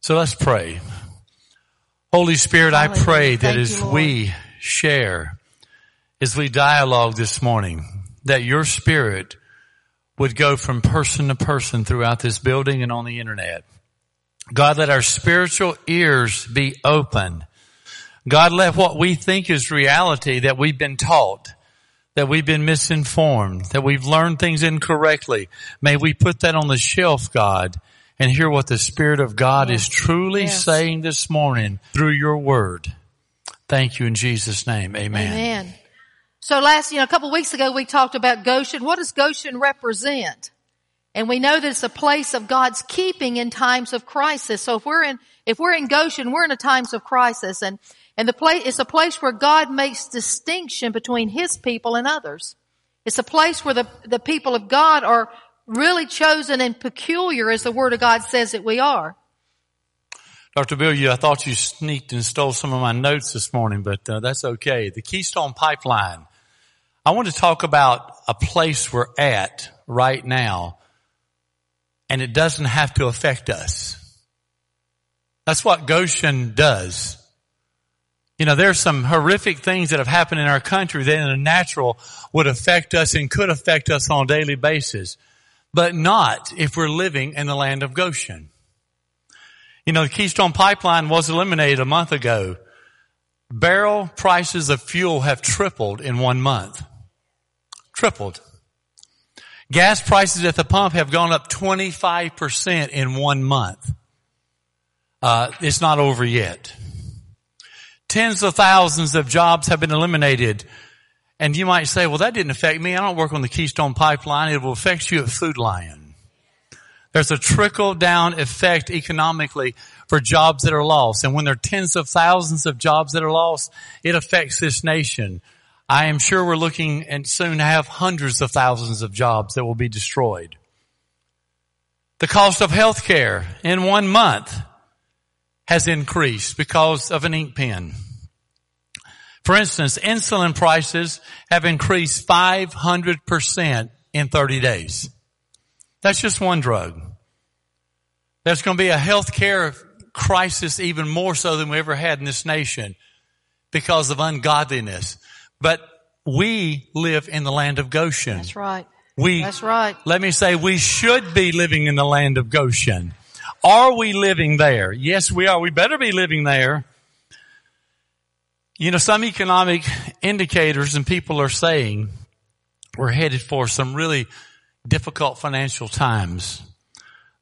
So let's pray. Holy Spirit, I pray that Thank as you, we share, as we dialogue this morning, that your spirit would go from person to person throughout this building and on the internet. God, let our spiritual ears be open. God, let what we think is reality that we've been taught, that we've been misinformed, that we've learned things incorrectly. May we put that on the shelf, God, and hear what the Spirit of God is truly Yes. saying this morning through your word. Thank you in Jesus' name. Amen. Amen. So last, you know, a couple of weeks ago we talked about Goshen. What does Goshen represent? And we know that it's a place of God's keeping in times of crisis. So if we're in, if we're in Goshen, we're in a times of crisis and, and the place, it's a place where God makes distinction between His people and others. It's a place where the, the people of God are really chosen and peculiar as the Word of God says that we are. Dr. Bill, I thought you sneaked and stole some of my notes this morning, but uh, that's okay. The Keystone Pipeline. I want to talk about a place we're at right now, and it doesn't have to affect us. That's what Goshen does. You know, there's some horrific things that have happened in our country that in the natural would affect us and could affect us on a daily basis, but not if we're living in the land of Goshen. You know, the Keystone Pipeline was eliminated a month ago. Barrel prices of fuel have tripled in one month. Tripled. Gas prices at the pump have gone up 25% in one month. Uh, it's not over yet. Tens of thousands of jobs have been eliminated. And you might say, well, that didn't affect me. I don't work on the Keystone Pipeline. It will affect you at Food Lion. There's a trickle down effect economically for jobs that are lost. And when there are tens of thousands of jobs that are lost, it affects this nation. I am sure we're looking and soon have hundreds of thousands of jobs that will be destroyed. The cost of health care in one month has increased because of an ink pen. For instance, insulin prices have increased 500% in 30 days. That's just one drug. There's going to be a health care crisis even more so than we ever had in this nation because of ungodliness. But we live in the land of Goshen. That's right. We, That's right. let me say, we should be living in the land of Goshen. Are we living there? Yes, we are. We better be living there. You know, some economic indicators and people are saying we're headed for some really difficult financial times.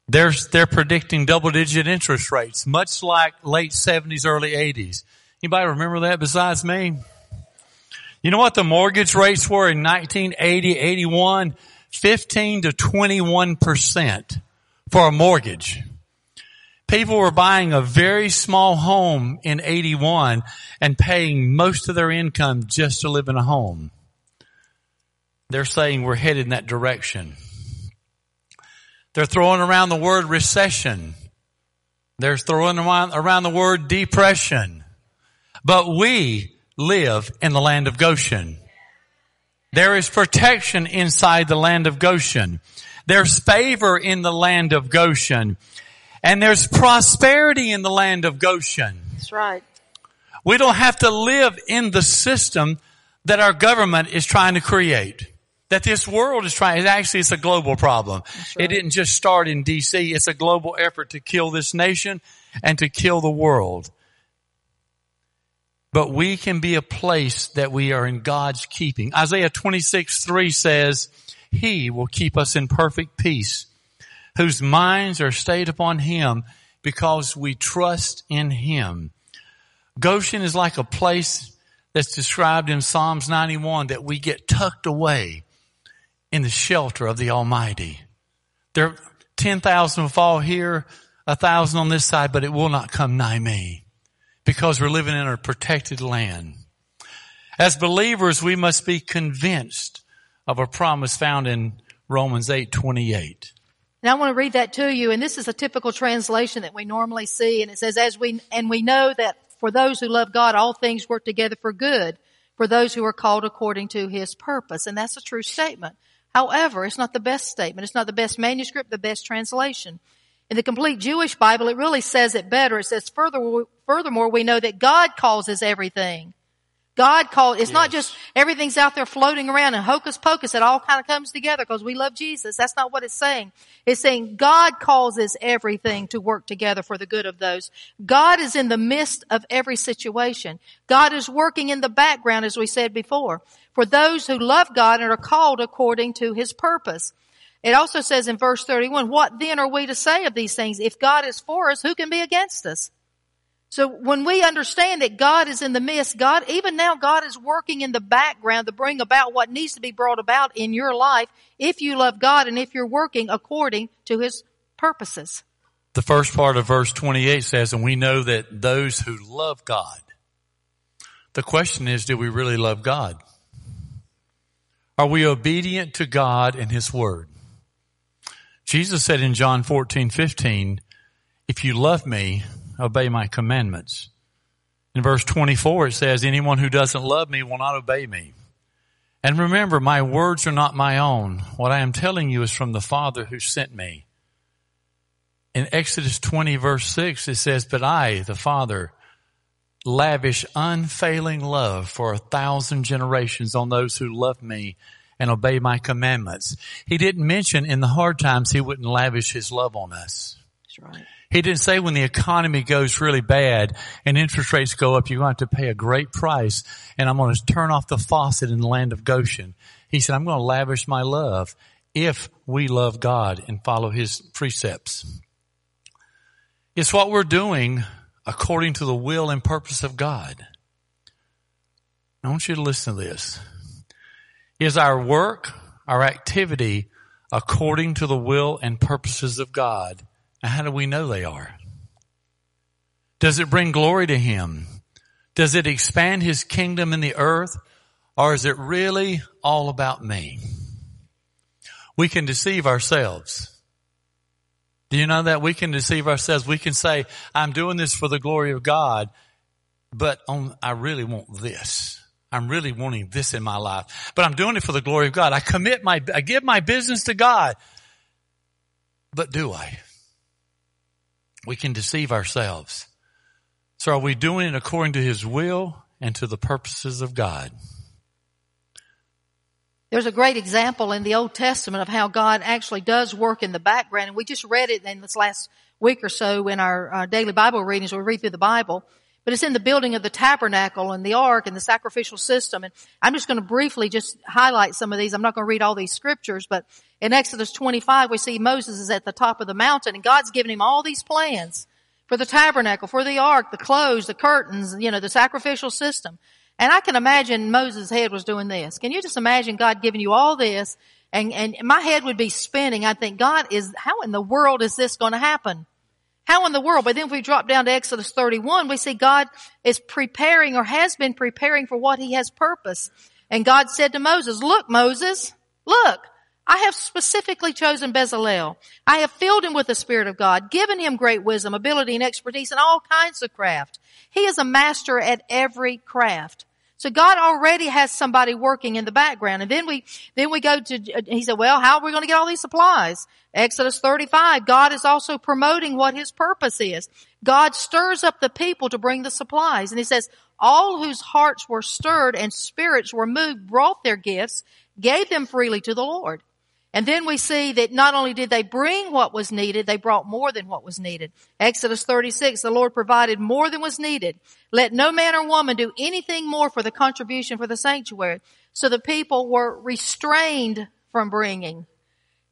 They're, they're predicting double digit interest rates, much like late 70s, early 80s. Anybody remember that besides me? You know what the mortgage rates were in 1980, 81? 15 to 21% for a mortgage. People were buying a very small home in 81 and paying most of their income just to live in a home. They're saying we're headed in that direction. They're throwing around the word recession. They're throwing around, the word depression. But we live in the land of Goshen. There is protection inside the land of Goshen. There's favor in the land of Goshen. And there's prosperity in the land of Goshen. That's right. We don't have to live in the system that our government is trying to create. That this world is trying, actually it's a global problem. It didn't just start in DC, it's a global effort to kill this nation and to kill the world. But we can be a place that we are in God's keeping. Isaiah 26, 3 says, He will keep us in perfect peace, whose minds are stayed upon Him because we trust in Him. Goshen is like a place that's described in Psalms 91 that we get tucked away in the shelter of the Almighty. There, 10,000 will fall here, a thousand on this side, but it will not come nigh me because we're living in a protected land. As believers, we must be convinced of a promise found in Romans 8, 28. Now I want to read that to you, and this is a typical translation that we normally see, and it says, as we, and we know that for those who love God, all things work together for good, for those who are called according to His purpose. And that's a true statement. However, it's not the best statement. It's not the best manuscript, the best translation. In the complete Jewish Bible, it really says it better. It says, further, furthermore, we know that God causes everything. God called, it's not just everything's out there floating around and hocus pocus. It all kind of comes together because we love Jesus. That's not what it's saying. It's saying God causes everything to work together for the good of those. God is in the midst of every situation. God is working in the background, as we said before, for those who love God and are called according to his purpose. It also says in verse 31, what then are we to say of these things? If God is for us, who can be against us? So when we understand that God is in the midst, God, even now God is working in the background to bring about what needs to be brought about in your life if you love God and if you're working according to His purposes. The first part of verse 28 says, and we know that those who love God. The question is, do we really love God? Are we obedient to God and His Word? Jesus said in John 14, 15, if you love me, obey my commandments. In verse 24 it says, anyone who doesn't love me will not obey me. And remember, my words are not my own. What I am telling you is from the Father who sent me. In Exodus 20 verse 6 it says, but I, the Father, lavish unfailing love for a thousand generations on those who love me and obey my commandments. He didn't mention in the hard times he wouldn't lavish his love on us. That's right. He didn't say when the economy goes really bad and interest rates go up, you're going to have to pay a great price and I'm going to turn off the faucet in the land of Goshen. He said, I'm going to lavish my love if we love God and follow his precepts. It's what we're doing according to the will and purpose of God. I want you to listen to this. Is our work, our activity according to the will and purposes of God? How do we know they are? Does it bring glory to Him? Does it expand His kingdom in the earth? Or is it really all about me? We can deceive ourselves. Do you know that we can deceive ourselves? We can say, I'm doing this for the glory of God, but on, I really want this. I'm really wanting this in my life, but I'm doing it for the glory of God. I commit my, I give my business to God, but do I? We can deceive ourselves. So are we doing it according to His will and to the purposes of God? There's a great example in the Old Testament of how God actually does work in the background, and we just read it in this last week or so in our, daily Bible readings. We read through the Bible, but it's in the building of the tabernacle and the ark and the sacrificial system. And I'm just going to briefly just highlight some of these. I'm not going to read all these scriptures, but in Exodus 25, we see Moses is at the top of the mountain, and God's given him all these plans for the tabernacle, for the ark, the clothes, the curtains, you know, the sacrificial system. And I can imagine Moses' head was doing this. Can you just imagine God giving you all this? And, and my head would be spinning. I think, God is, how in the world is this going to happen? How in the world? But then if we drop down to Exodus 31, we see God is preparing or has been preparing for what he has purpose. And God said to Moses, look, Moses, look, I have specifically chosen Bezalel. I have filled him with the Spirit of God, given him great wisdom, ability, and expertise in all kinds of craft. He is a master at every craft. So God already has somebody working in the background. And then we, then we go to, uh, he said, well, how are we going to get all these supplies? Exodus 35, God is also promoting what his purpose is. God stirs up the people to bring the supplies. And he says, all whose hearts were stirred and spirits were moved brought their gifts, gave them freely to the Lord. And then we see that not only did they bring what was needed, they brought more than what was needed. Exodus 36, the Lord provided more than was needed. Let no man or woman do anything more for the contribution for the sanctuary. So the people were restrained from bringing.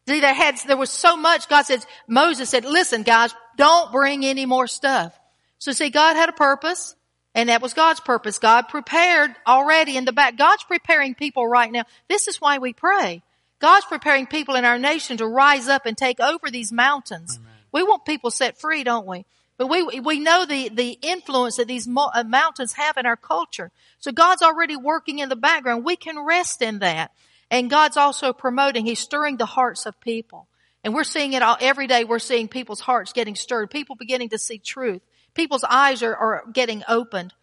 See, they had, there was so much, God said, Moses said, listen guys, don't bring any more stuff. So see, God had a purpose. And that was God's purpose. God prepared already in the back. God's preparing people right now. This is why we pray. God's preparing people in our nation to rise up and take over these mountains. Amen. We want people set free, don't we? But we, we know the, the influence that these mo- uh, mountains have in our culture. So God's already working in the background. We can rest in that. And God's also promoting, He's stirring the hearts of people. And we're seeing it all every day. We're seeing people's hearts getting stirred, people beginning to see truth. People's eyes are, are getting opened.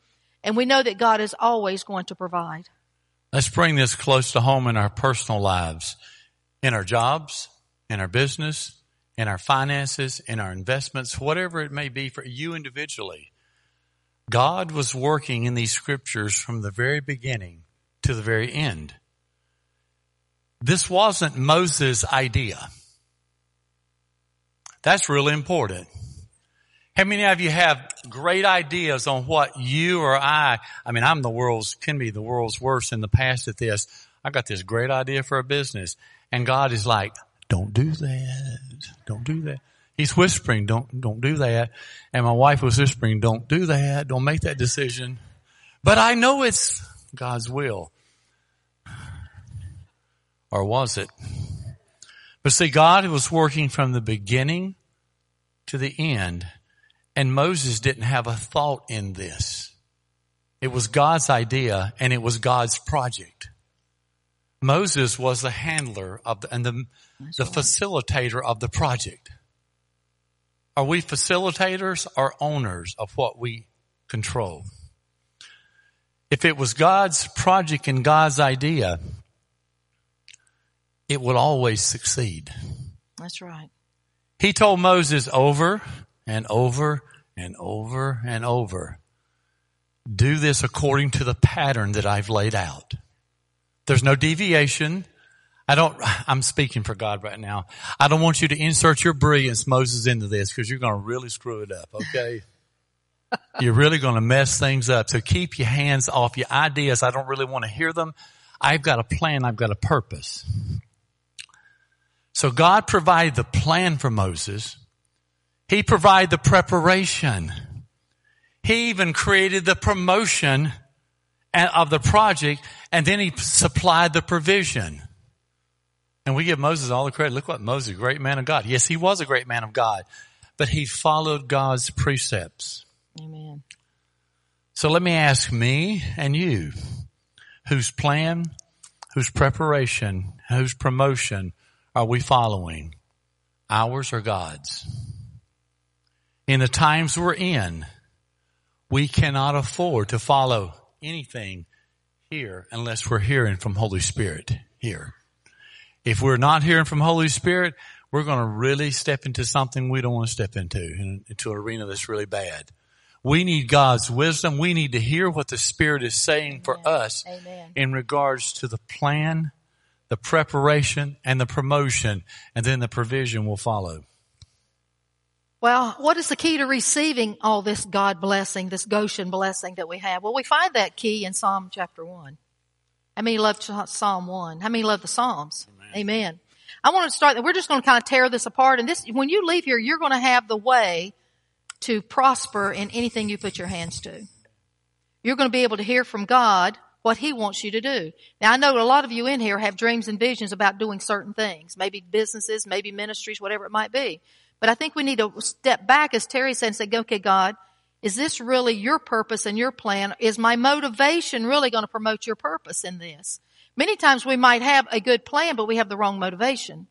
And we know that God is always going to provide. Let's bring this close to home in our personal lives, in our jobs, in our business, in our finances, in our investments, whatever it may be for you individually. God was working in these scriptures from the very beginning to the very end. This wasn't Moses' idea. That's really important. How many of you have great ideas on what you or I, I mean, I'm the world's, can be the world's worst in the past at this. I got this great idea for a business and God is like, don't do that. Don't do that. He's whispering, don't, don't do that. And my wife was whispering, don't do that. Don't make that decision. But I know it's God's will. Or was it? But see, God was working from the beginning to the end and Moses didn't have a thought in this. It was God's idea and it was God's project. Moses was the handler of the, and the, the facilitator of the project. Are we facilitators or owners of what we control? If it was God's project and God's idea, it would always succeed. That's right. He told Moses over and over and over and over, do this according to the pattern that I've laid out. There's no deviation. I don't, I'm speaking for God right now. I don't want you to insert your brilliance, Moses, into this because you're going to really screw it up, okay? you're really going to mess things up. So keep your hands off your ideas. I don't really want to hear them. I've got a plan. I've got a purpose. So God provided the plan for Moses. He provided the preparation. He even created the promotion of the project and then he supplied the provision. And we give Moses all the credit. Look what Moses, a great man of God. Yes, he was a great man of God, but he followed God's precepts. Amen. So let me ask me and you, whose plan, whose preparation, whose promotion are we following? Ours or God's? In the times we're in, we cannot afford to follow anything here unless we're hearing from Holy Spirit here. If we're not hearing from Holy Spirit, we're going to really step into something we don't want to step into, into an arena that's really bad. We need God's wisdom. We need to hear what the Spirit is saying for us Amen. in regards to the plan, the preparation, and the promotion, and then the provision will follow. Well, what is the key to receiving all this God blessing, this Goshen blessing that we have? Well, we find that key in Psalm chapter 1. How many love Psalm 1? How many love the Psalms? Amen. Amen. I want to start, that we're just going to kind of tear this apart. And this, when you leave here, you're going to have the way to prosper in anything you put your hands to. You're going to be able to hear from God what He wants you to do. Now I know a lot of you in here have dreams and visions about doing certain things, maybe businesses, maybe ministries, whatever it might be. But I think we need to step back, as Terry said, and say, okay, God, is this really your purpose and your plan? Is my motivation really going to promote your purpose in this? Many times we might have a good plan, but we have the wrong motivation.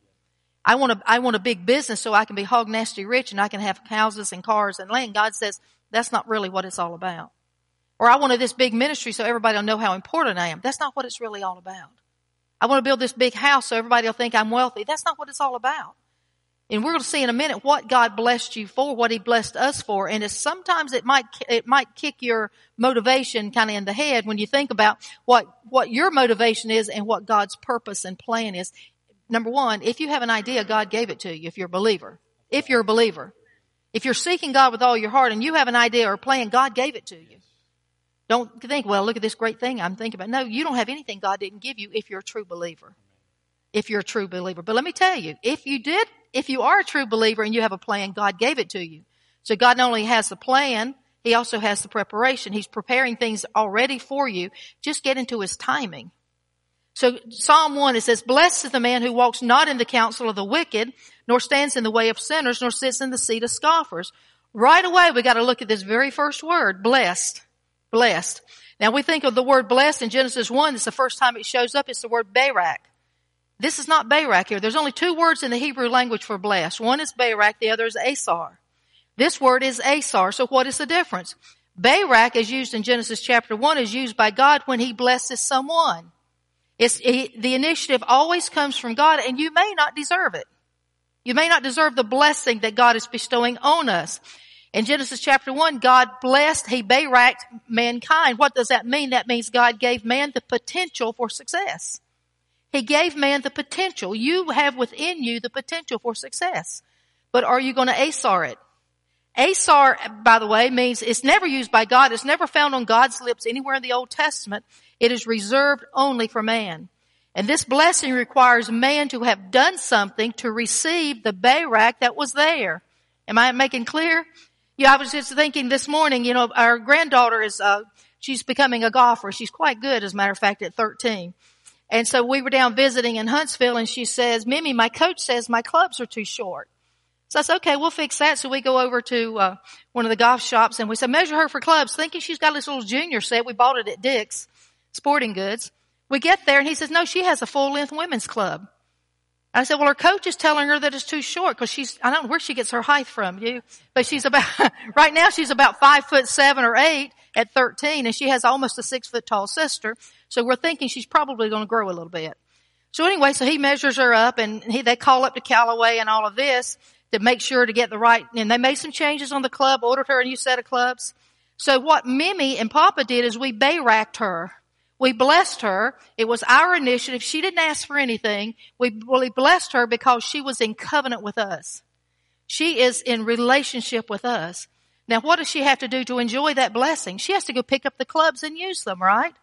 I want a, I want a big business so I can be hog nasty rich and I can have houses and cars and land. God says that's not really what it's all about. Or I wanted this big ministry so everybody will know how important I am. That's not what it's really all about. I want to build this big house so everybody will think I'm wealthy. That's not what it's all about. And we're going to see in a minute what God blessed you for, what He blessed us for. And sometimes it might, it might kick your motivation kind of in the head when you think about what, what your motivation is and what God's purpose and plan is. Number one, if you have an idea, God gave it to you if you're a believer. If you're a believer. If you're seeking God with all your heart and you have an idea or a plan, God gave it to you. Don't think, well, look at this great thing I'm thinking about. No, you don't have anything God didn't give you if you're a true believer. If you're a true believer. But let me tell you, if you did, if you are a true believer and you have a plan, God gave it to you. So God not only has the plan, He also has the preparation. He's preparing things already for you. Just get into His timing. So Psalm 1, it says, Blessed is the man who walks not in the counsel of the wicked, nor stands in the way of sinners, nor sits in the seat of scoffers. Right away, we gotta look at this very first word, blessed. Blessed. Now we think of the word blessed in Genesis 1, it's the first time it shows up, it's the word Barak. This is not Barak here. There's only two words in the Hebrew language for blessed. One is Barak, the other is Asar. This word is Asar, so what is the difference? Barak, is used in Genesis chapter 1, is used by God when He blesses someone. It's, it, the initiative always comes from God and you may not deserve it. You may not deserve the blessing that God is bestowing on us. In Genesis chapter 1, God blessed, He Baraked mankind. What does that mean? That means God gave man the potential for success. He gave man the potential. You have within you the potential for success. But are you going to Asar it? Asar, by the way, means it's never used by God. It's never found on God's lips anywhere in the Old Testament. It is reserved only for man. And this blessing requires man to have done something to receive the Barak that was there. Am I making clear? Yeah, I was just thinking this morning, you know, our granddaughter is, uh, she's becoming a golfer. She's quite good, as a matter of fact, at 13. And so we were down visiting in Huntsville and she says, Mimi, my coach says my clubs are too short. So I said, okay, we'll fix that. So we go over to, uh, one of the golf shops and we said, measure her for clubs, thinking she's got this little junior set. We bought it at Dick's Sporting Goods. We get there and he says, no, she has a full length women's club. I said, well, her coach is telling her that it's too short because she's, I don't know where she gets her height from, you, but she's about, right now she's about five foot seven or eight at 13 and she has almost a six foot tall sister. So we're thinking she's probably going to grow a little bit. So anyway, so he measures her up and he, they call up to Callaway and all of this to make sure to get the right, and they made some changes on the club, ordered her a new set of clubs. So what Mimi and Papa did is we bayracked her. We blessed her. It was our initiative. She didn't ask for anything. We, really blessed her because she was in covenant with us. She is in relationship with us. Now what does she have to do to enjoy that blessing? She has to go pick up the clubs and use them, right?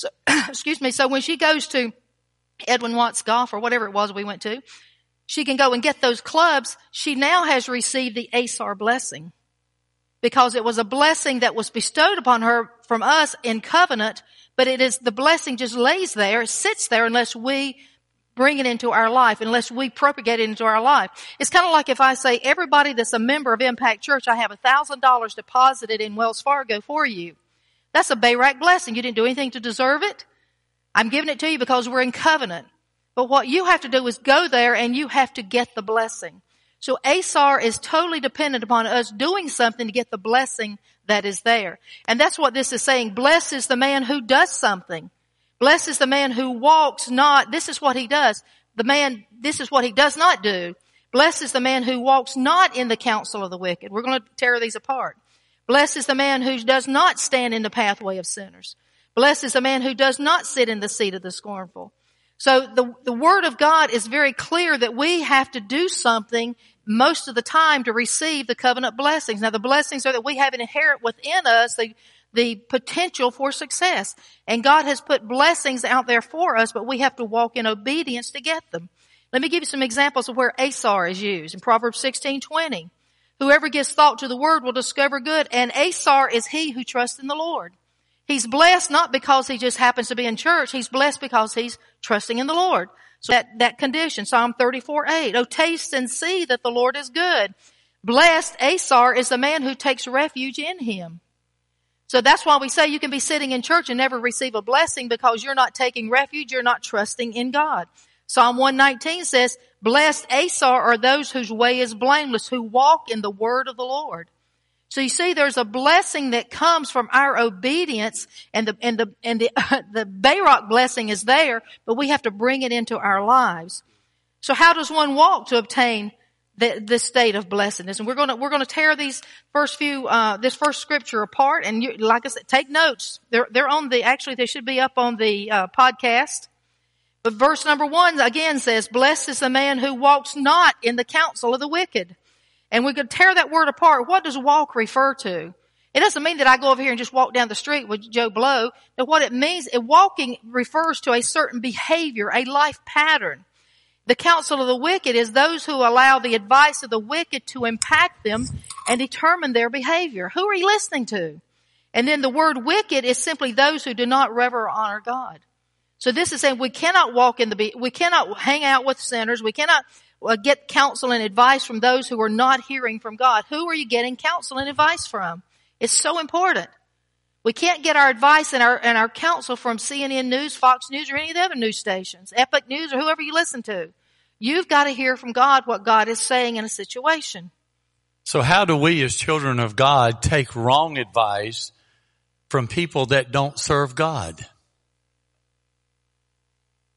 So, excuse me. So when she goes to Edwin Watts Golf or whatever it was we went to, she can go and get those clubs. She now has received the ASAR blessing because it was a blessing that was bestowed upon her from us in covenant, but it is, the blessing just lays there, sits there unless we bring it into our life, unless we propagate it into our life. It's kind of like if I say, everybody that's a member of Impact Church, I have a thousand dollars deposited in Wells Fargo for you. That's a Bayrak blessing. You didn't do anything to deserve it. I'm giving it to you because we're in covenant. But what you have to do is go there and you have to get the blessing. So Asar is totally dependent upon us doing something to get the blessing that is there. And that's what this is saying. Blessed is the man who does something. Blessed is the man who walks not, this is what he does. The man, this is what he does not do. Blessed is the man who walks not in the counsel of the wicked. We're going to tear these apart. Blessed is the man who does not stand in the pathway of sinners. Blessed is the man who does not sit in the seat of the scornful. So the, the word of God is very clear that we have to do something most of the time to receive the covenant blessings. Now the blessings are that we have an inherent within us the, the potential for success. And God has put blessings out there for us, but we have to walk in obedience to get them. Let me give you some examples of where Asar is used. In Proverbs 16, 20. Whoever gives thought to the word will discover good, and Asar is he who trusts in the Lord. He's blessed not because he just happens to be in church. He's blessed because he's trusting in the Lord. So that, that condition, Psalm 34, 8. Oh, taste and see that the Lord is good. Blessed Asar is the man who takes refuge in him. So that's why we say you can be sitting in church and never receive a blessing because you're not taking refuge, you're not trusting in God. Psalm 119 says, blessed Asar are those whose way is blameless, who walk in the word of the Lord. So you see, there's a blessing that comes from our obedience, and the and the and the the Bayrock blessing is there, but we have to bring it into our lives. So how does one walk to obtain the, this state of blessedness? And we're gonna we're gonna tear these first few uh, this first scripture apart, and you, like I said, take notes. They're they're on the actually they should be up on the uh, podcast. But verse number one again says, "Blessed is the man who walks not in the counsel of the wicked." And we could tear that word apart. What does walk refer to? It doesn't mean that I go over here and just walk down the street with Joe Blow. But what it means, walking refers to a certain behavior, a life pattern. The counsel of the wicked is those who allow the advice of the wicked to impact them and determine their behavior. Who are you listening to? And then the word wicked is simply those who do not rever or honor God. So this is saying we cannot walk in the, we cannot hang out with sinners. We cannot uh, get counsel and advice from those who are not hearing from God. Who are you getting counsel and advice from? It's so important. We can't get our advice and our, and our counsel from CNN News, Fox News, or any of the other news stations, Epic News, or whoever you listen to. You've got to hear from God what God is saying in a situation. So how do we as children of God take wrong advice from people that don't serve God?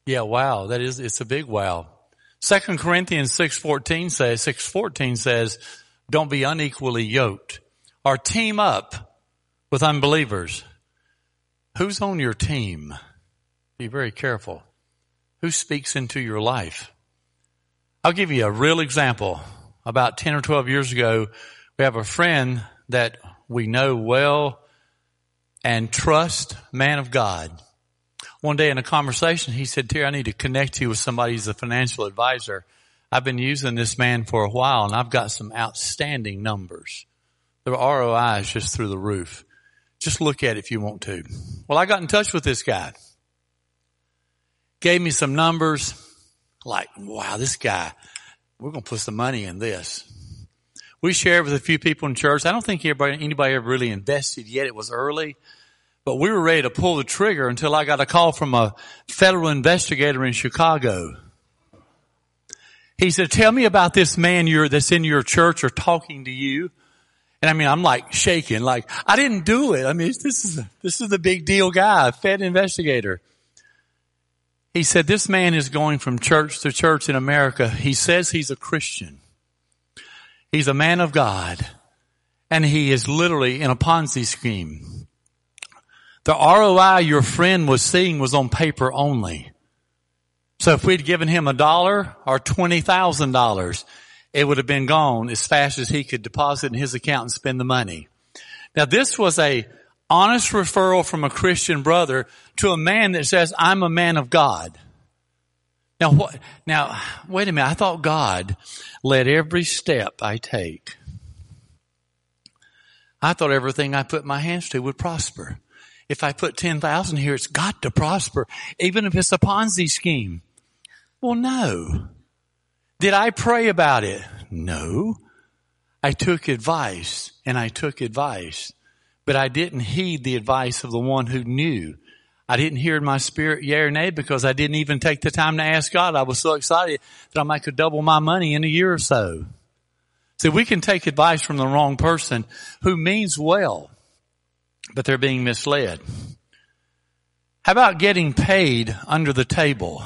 Yeah, wow. That is, it's a big wow. Second Corinthians 6.14 says, 6.14 says, don't be unequally yoked or team up with unbelievers. Who's on your team? Be very careful. Who speaks into your life? I'll give you a real example. About 10 or 12 years ago, we have a friend that we know well and trust, man of God one day in a conversation, he said, Terry, I need to connect you with somebody who's a financial advisor. I've been using this man for a while and I've got some outstanding numbers. The ROI is just through the roof. Just look at it if you want to. Well, I got in touch with this guy. Gave me some numbers. Like, wow, this guy, we're going to put some money in this. We shared with a few people in church. I don't think anybody, anybody ever really invested yet. It was early. But we were ready to pull the trigger until I got a call from a federal investigator in Chicago. He said, tell me about this man you're, that's in your church or talking to you. And I mean, I'm like shaking, like, I didn't do it. I mean, this is, this is the big deal guy, Fed investigator. He said, this man is going from church to church in America. He says he's a Christian. He's a man of God. And he is literally in a Ponzi scheme. The ROI your friend was seeing was on paper only. So if we'd given him a dollar or $20,000, it would have been gone as fast as he could deposit in his account and spend the money. Now this was a honest referral from a Christian brother to a man that says, I'm a man of God. Now what, now, wait a minute. I thought God led every step I take. I thought everything I put my hands to would prosper. If I put 10,000 here, it's got to prosper, even if it's a Ponzi scheme. Well, no. Did I pray about it? No. I took advice and I took advice, but I didn't heed the advice of the one who knew. I didn't hear in my spirit yea or nay because I didn't even take the time to ask God. I was so excited that I might could double my money in a year or so. See, we can take advice from the wrong person who means well, but they're being misled. How about getting paid under the table?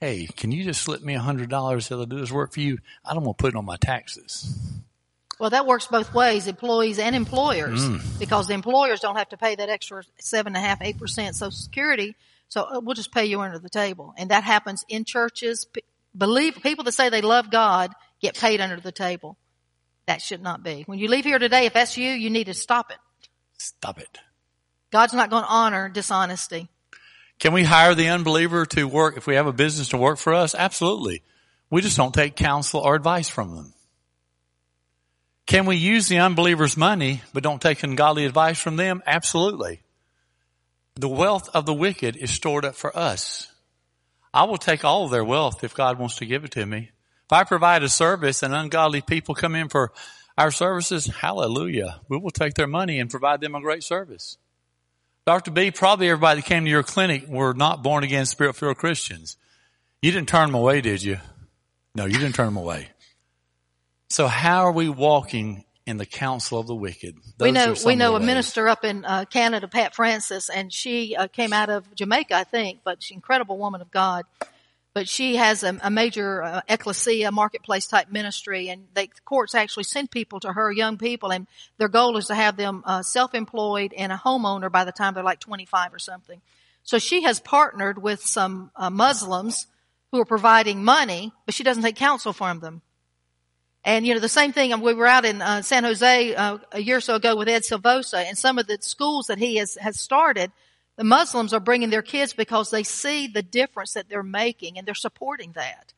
Hey, can you just slip me a hundred dollars that'll do this work for you? I don't want to put it on my taxes. Well, that works both ways, employees and employers, Mm. because the employers don't have to pay that extra seven and a half, eight percent Social Security. So uh, we'll just pay you under the table, and that happens in churches. Believe people that say they love God get paid under the table. That should not be. When you leave here today, if that's you, you need to stop it. Stop it. God's not going to honor dishonesty. Can we hire the unbeliever to work if we have a business to work for us? Absolutely. We just don't take counsel or advice from them. Can we use the unbeliever's money but don't take ungodly advice from them? Absolutely. The wealth of the wicked is stored up for us. I will take all of their wealth if God wants to give it to me. If I provide a service and ungodly people come in for our services, hallelujah. We will take their money and provide them a great service. Dr. B, probably everybody that came to your clinic were not born again spirit filled Christians. You didn't turn them away, did you? No, you didn't turn them away. So how are we walking in the counsel of the wicked? we know we know a minister up in uh, Canada, Pat Francis, and she uh, came out of Jamaica, I think, but she's an incredible woman of God. But she has a, a major uh, ecclesia, marketplace type ministry, and they, the courts actually send people to her, young people, and their goal is to have them uh, self-employed and a homeowner by the time they're like 25 or something. So she has partnered with some uh, Muslims who are providing money, but she doesn't take counsel from them. And you know the same thing. um, We were out in uh, San Jose uh, a year or so ago with Ed Silvoso, and some of the schools that he has has started, the Muslims are bringing their kids because they see the difference that they're making, and they're supporting that.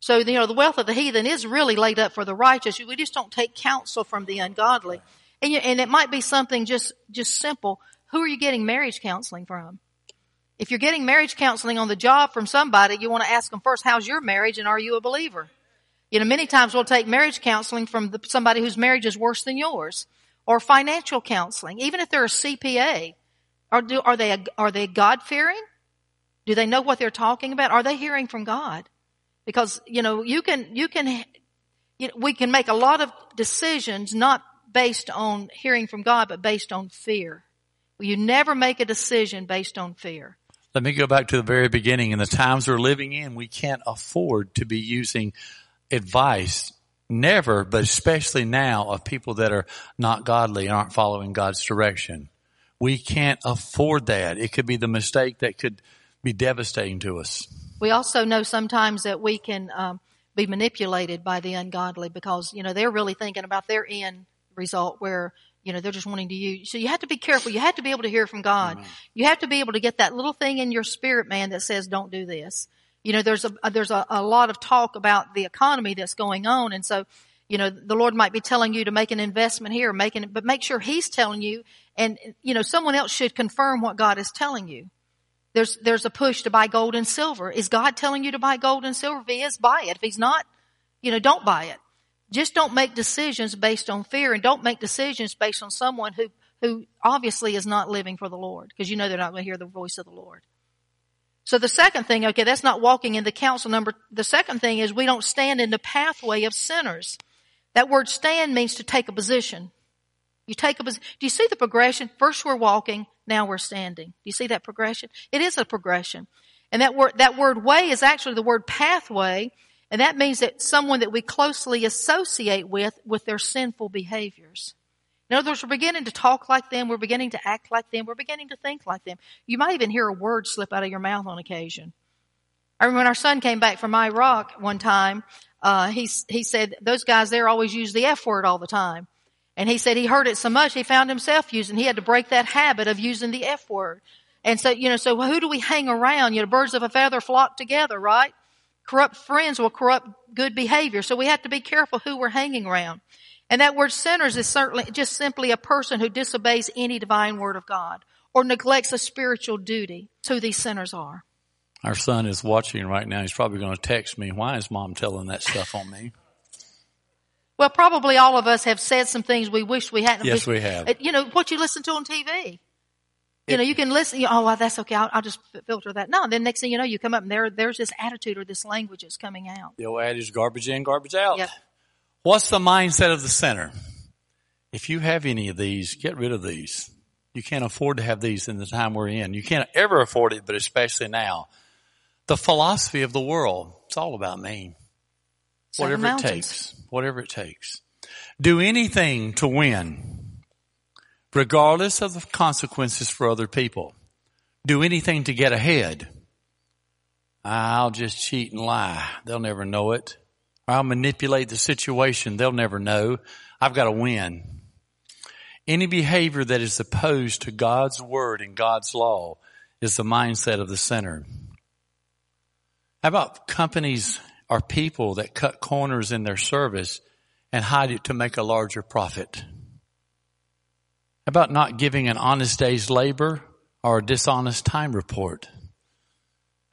So you know the wealth of the heathen is really laid up for the righteous. We just don't take counsel from the ungodly, and you, and it might be something just just simple. Who are you getting marriage counseling from? If you're getting marriage counseling on the job from somebody, you want to ask them first, "How's your marriage, and are you a believer?" You know, many times we'll take marriage counseling from the, somebody whose marriage is worse than yours, or financial counseling, even if they're a CPA. Are, do, are they are they God fearing? Do they know what they're talking about? Are they hearing from God? Because you know you can you can you know, we can make a lot of decisions not based on hearing from God, but based on fear. You never make a decision based on fear. Let me go back to the very beginning. In the times we're living in, we can't afford to be using advice, never, but especially now, of people that are not godly and aren't following God's direction. We can't afford that. It could be the mistake that could be devastating to us. We also know sometimes that we can um, be manipulated by the ungodly because you know they're really thinking about their end result where you know they're just wanting to use. So you have to be careful. You have to be able to hear from God. You have to be able to get that little thing in your spirit, man, that says, "Don't do this." You know, there's a there's a, a lot of talk about the economy that's going on, and so you know the Lord might be telling you to make an investment here, making it, but make sure He's telling you, and you know someone else should confirm what God is telling you. There's there's a push to buy gold and silver. Is God telling you to buy gold and silver? If He is, buy it. If He's not, you know, don't buy it. Just don't make decisions based on fear, and don't make decisions based on someone who who obviously is not living for the Lord, because you know they're not going to hear the voice of the Lord. So the second thing, okay, that's not walking in the counsel number. The second thing is we don't stand in the pathway of sinners. That word stand means to take a position. You take a position. Do you see the progression? First we're walking, now we're standing. Do you see that progression? It is a progression. And that word, that word way is actually the word pathway. And that means that someone that we closely associate with, with their sinful behaviors. In other words, we're beginning to talk like them. We're beginning to act like them. We're beginning to think like them. You might even hear a word slip out of your mouth on occasion. I remember when our son came back from Iraq one time, uh, he, he said, those guys there always use the F word all the time. And he said he heard it so much he found himself using, he had to break that habit of using the F word. And so, you know, so who do we hang around? You know, birds of a feather flock together, right? Corrupt friends will corrupt good behavior. So we have to be careful who we're hanging around. And that word sinners is certainly just simply a person who disobeys any divine word of God or neglects a spiritual duty. That's who these sinners are. Our son is watching right now. He's probably going to text me. Why is mom telling that stuff on me? Well, probably all of us have said some things we wish we hadn't. Yes, we have. Uh, You know, what you listen to on TV. You know, you can listen, you, oh, well, that's okay. I'll, I'll just filter that. No, then next thing you know, you come up and there, there's this attitude or this language is coming out. The old adage, garbage in, garbage out. Yep. What's the mindset of the sinner? If you have any of these, get rid of these. You can't afford to have these in the time we're in. You can't ever afford it, but especially now. The philosophy of the world, it's all about me. Whatever it takes. Whatever it takes. Do anything to win, regardless of the consequences for other people. Do anything to get ahead. I'll just cheat and lie. They'll never know it. I'll manipulate the situation. They'll never know. I've got to win. Any behavior that is opposed to God's word and God's law is the mindset of the sinner. How about companies or people that cut corners in their service and hide it to make a larger profit? How about not giving an honest day's labor or a dishonest time report?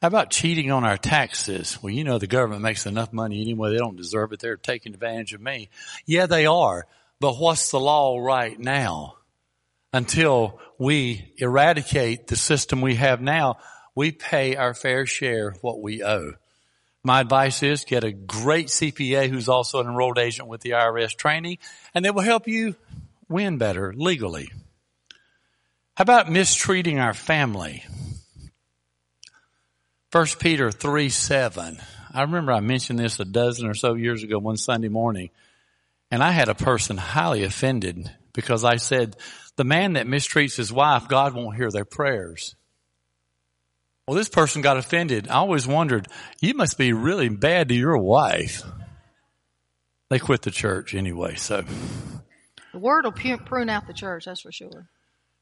How about cheating on our taxes? Well, you know the government makes enough money anyway. They don't deserve it. They're taking advantage of me. Yeah, they are. But what's the law right now? Until we eradicate the system we have now, we pay our fair share of what we owe. My advice is get a great CPA who's also an enrolled agent with the IRS training, and they will help you win better legally. How about mistreating our family? 1 Peter 3 7. I remember I mentioned this a dozen or so years ago one Sunday morning, and I had a person highly offended because I said, the man that mistreats his wife, God won't hear their prayers. Well, this person got offended. I always wondered, you must be really bad to your wife. They quit the church anyway, so. The word will prune out the church, that's for sure.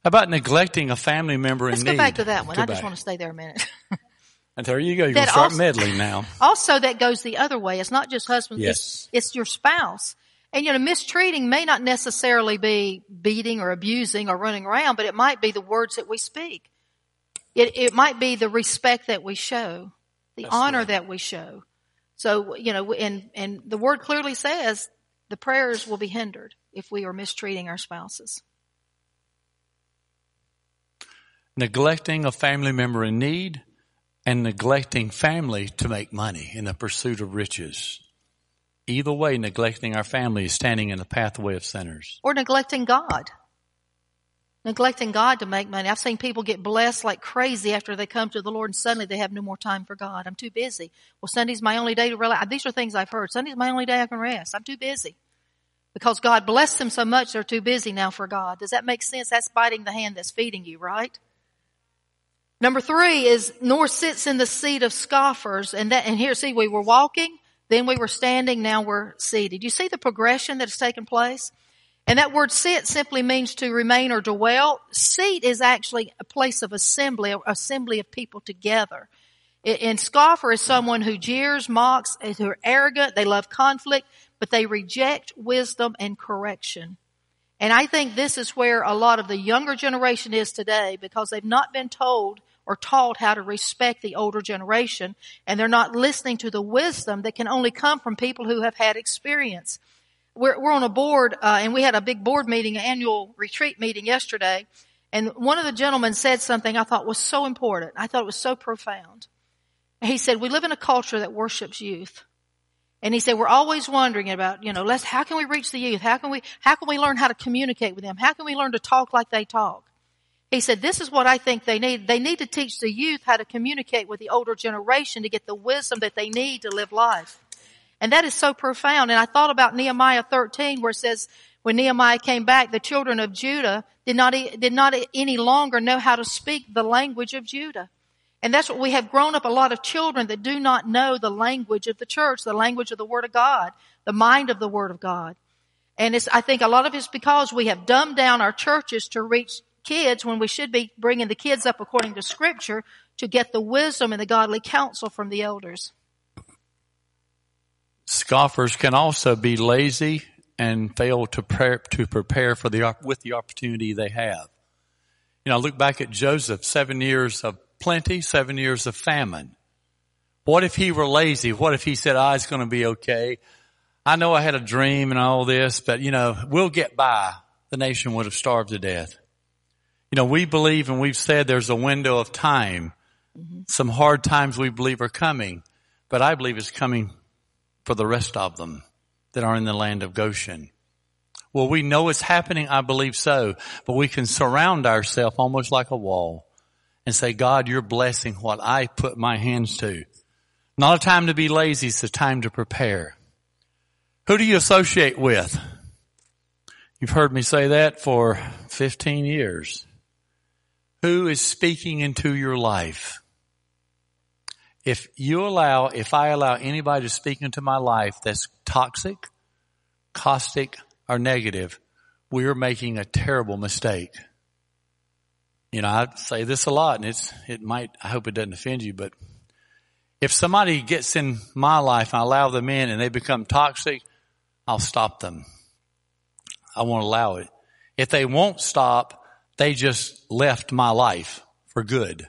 How about neglecting a family member Let's in go need? back to that one. Go I just want to stay there a minute. And there you go. You're going to start also- meddling now. Also, that goes the other way. It's not just husbands. Yes. It's, it's your spouse. And you know, mistreating may not necessarily be beating or abusing or running around, but it might be the words that we speak. It, it might be the respect that we show, the honor that we show. So, you know, and, and the word clearly says the prayers will be hindered if we are mistreating our spouses. neglecting a family member in need and neglecting family to make money in the pursuit of riches. Either way, neglecting our family is standing in the pathway of sinners. Or neglecting God. Neglecting God to make money. I've seen people get blessed like crazy after they come to the Lord and suddenly they have no more time for God. I'm too busy. Well, Sunday's my only day to relax. These are things I've heard. Sunday's my only day I can rest. I'm too busy. Because God blessed them so much, they're too busy now for God. Does that make sense? That's biting the hand that's feeding you, right? Number three is nor sits in the seat of scoffers. And that, and here, see, we were walking, then we were standing, now we're seated. You see the progression that has taken place? And that word sit simply means to remain or dwell. Seat is actually a place of assembly, assembly of people together. And scoffer is someone who jeers, mocks, who are arrogant, they love conflict, but they reject wisdom and correction. And I think this is where a lot of the younger generation is today because they've not been told or taught how to respect the older generation and they're not listening to the wisdom that can only come from people who have had experience. We're, we're on a board, uh, and we had a big board meeting, an annual retreat meeting yesterday. And one of the gentlemen said something I thought was so important. I thought it was so profound. He said, we live in a culture that worships youth. And he said, we're always wondering about, you know, let's, how can we reach the youth? How can we, how can we learn how to communicate with them? How can we learn to talk like they talk? He said, this is what I think they need. They need to teach the youth how to communicate with the older generation to get the wisdom that they need to live life. And that is so profound. And I thought about Nehemiah 13 where it says, when Nehemiah came back, the children of Judah did not, did not any longer know how to speak the language of Judah. And that's what we have grown up a lot of children that do not know the language of the church, the language of the Word of God, the mind of the Word of God. And it's, I think a lot of it's because we have dumbed down our churches to reach kids when we should be bringing the kids up according to scripture to get the wisdom and the godly counsel from the elders. Scoffers can also be lazy and fail to prepare, to prepare for the with the opportunity they have. You know, look back at Joseph, seven years of plenty, seven years of famine. What if he were lazy? What if he said, "I it's going to be okay. I know I had a dream and all this, but you know, we'll get by." The nation would have starved to death. You know, we believe and we've said there's a window of time. Mm-hmm. Some hard times we believe are coming, but I believe it's coming for the rest of them that are in the land of Goshen. Well, we know it's happening. I believe so, but we can surround ourselves almost like a wall and say, God, you're blessing what I put my hands to. Not a time to be lazy. It's a time to prepare. Who do you associate with? You've heard me say that for 15 years. Who is speaking into your life? If you allow, if I allow anybody to speak into my life that's toxic, caustic, or negative, we are making a terrible mistake. You know, I say this a lot and it's, it might, I hope it doesn't offend you, but if somebody gets in my life and I allow them in and they become toxic, I'll stop them. I won't allow it. If they won't stop, they just left my life for good.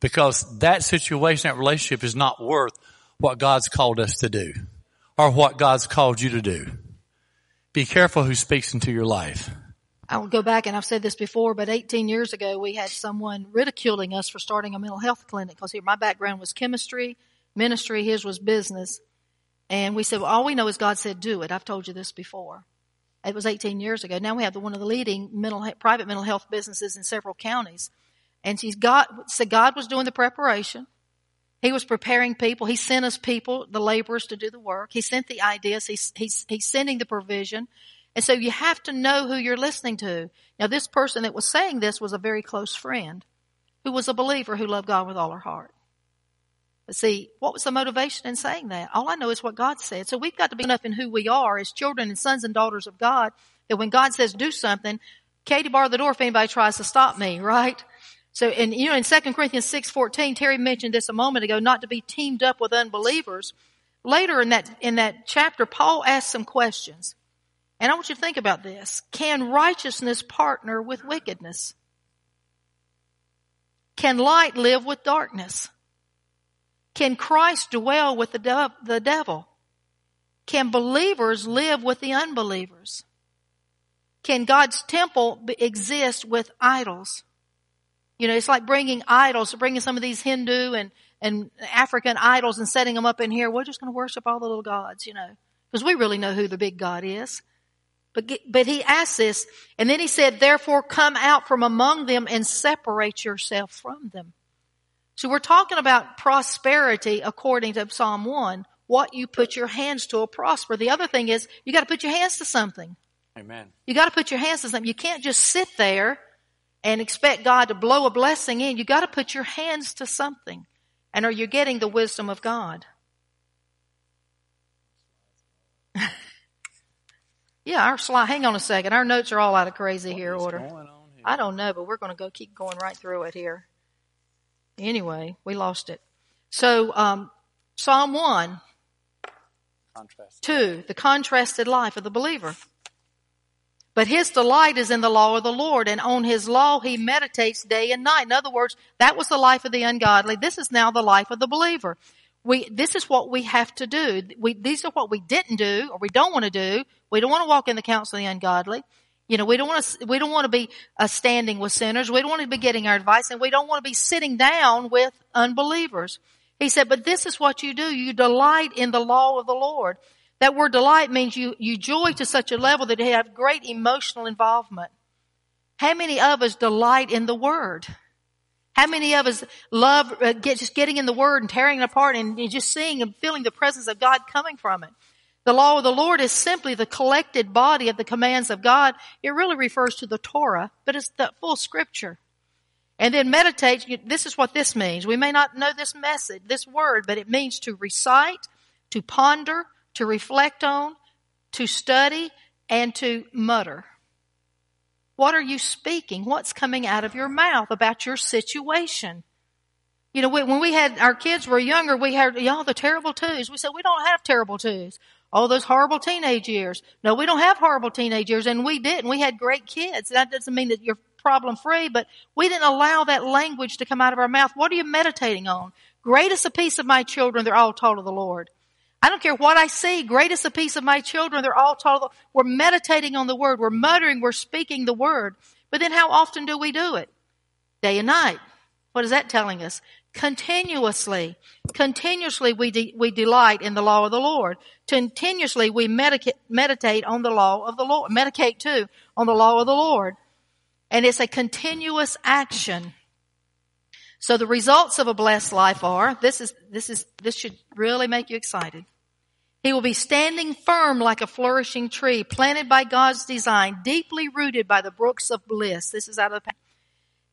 Because that situation, that relationship is not worth what God's called us to do or what God's called you to do. Be careful who speaks into your life. I'll go back and I've said this before, but 18 years ago we had someone ridiculing us for starting a mental health clinic because here my background was chemistry, ministry, his was business. And we said, well, all we know is God said do it. I've told you this before. It was 18 years ago. Now we have the, one of the leading mental, private mental health businesses in several counties. And she's got, so God was doing the preparation. He was preparing people. He sent us people, the laborers to do the work. He sent the ideas. He's, he's, he's sending the provision. And so you have to know who you're listening to. Now this person that was saying this was a very close friend who was a believer who loved God with all her heart. But see, what was the motivation in saying that? All I know is what God said. So we've got to be enough in who we are as children and sons and daughters of God that when God says do something, Katie bar the door if anybody tries to stop me, right? So, and you know, in 2 Corinthians 6.14, Terry mentioned this a moment ago, not to be teamed up with unbelievers. Later in that, in that chapter, Paul asks some questions. And I want you to think about this. Can righteousness partner with wickedness? Can light live with darkness? Can Christ dwell with the, de- the devil? Can believers live with the unbelievers? Can God's temple be- exist with idols? You know, it's like bringing idols, bringing some of these Hindu and, and African idols and setting them up in here. We're just going to worship all the little gods, you know, because we really know who the big God is. But, but he asked this, and then he said, therefore come out from among them and separate yourself from them. So we're talking about prosperity according to Psalm 1. What you put your hands to will prosper. The other thing is, you gotta put your hands to something. Amen. You gotta put your hands to something. You can't just sit there and expect God to blow a blessing in. You gotta put your hands to something. And are you getting the wisdom of God? yeah, our slide, hang on a second. Our notes are all out of crazy here order. I don't know, but we're gonna go keep going right through it here. Anyway, we lost it. So, um, Psalm 1, Contrast. 2, the contrasted life of the believer. But his delight is in the law of the Lord, and on his law he meditates day and night. In other words, that was the life of the ungodly. This is now the life of the believer. We, this is what we have to do. We, these are what we didn't do, or we don't want to do. We don't want to walk in the counsel of the ungodly. You know, we don't want to, we don't want to be uh, standing with sinners. We don't want to be getting our advice and we don't want to be sitting down with unbelievers. He said, but this is what you do. You delight in the law of the Lord. That word delight means you, you joy to such a level that you have great emotional involvement. How many of us delight in the word? How many of us love uh, get, just getting in the word and tearing it apart and just seeing and feeling the presence of God coming from it? The law of the Lord is simply the collected body of the commands of God. It really refers to the Torah, but it's the full scripture. And then meditate, this is what this means. We may not know this message, this word, but it means to recite, to ponder, to reflect on, to study, and to mutter. What are you speaking? What's coming out of your mouth about your situation? You know, when we had our kids were younger, we had y'all the terrible twos. We said we don't have terrible twos. All those horrible teenage years. No, we don't have horrible teenage years, and we didn't. We had great kids. That doesn't mean that you're problem free, but we didn't allow that language to come out of our mouth. What are you meditating on? Greatest a piece of my children, they're all taught of the Lord. I don't care what I see. Greatest a piece of my children, they're all taught We're meditating on the word. We're muttering. We're speaking the word. But then how often do we do it? Day and night. What is that telling us? Continuously. Continuously we, de- we delight in the law of the Lord. Continuously we medica- meditate on the law of the Lord. Medicate too on the law of the Lord. And it's a continuous action. So the results of a blessed life are, this is, this is, this should really make you excited. He will be standing firm like a flourishing tree, planted by God's design, deeply rooted by the brooks of bliss. This is out of the,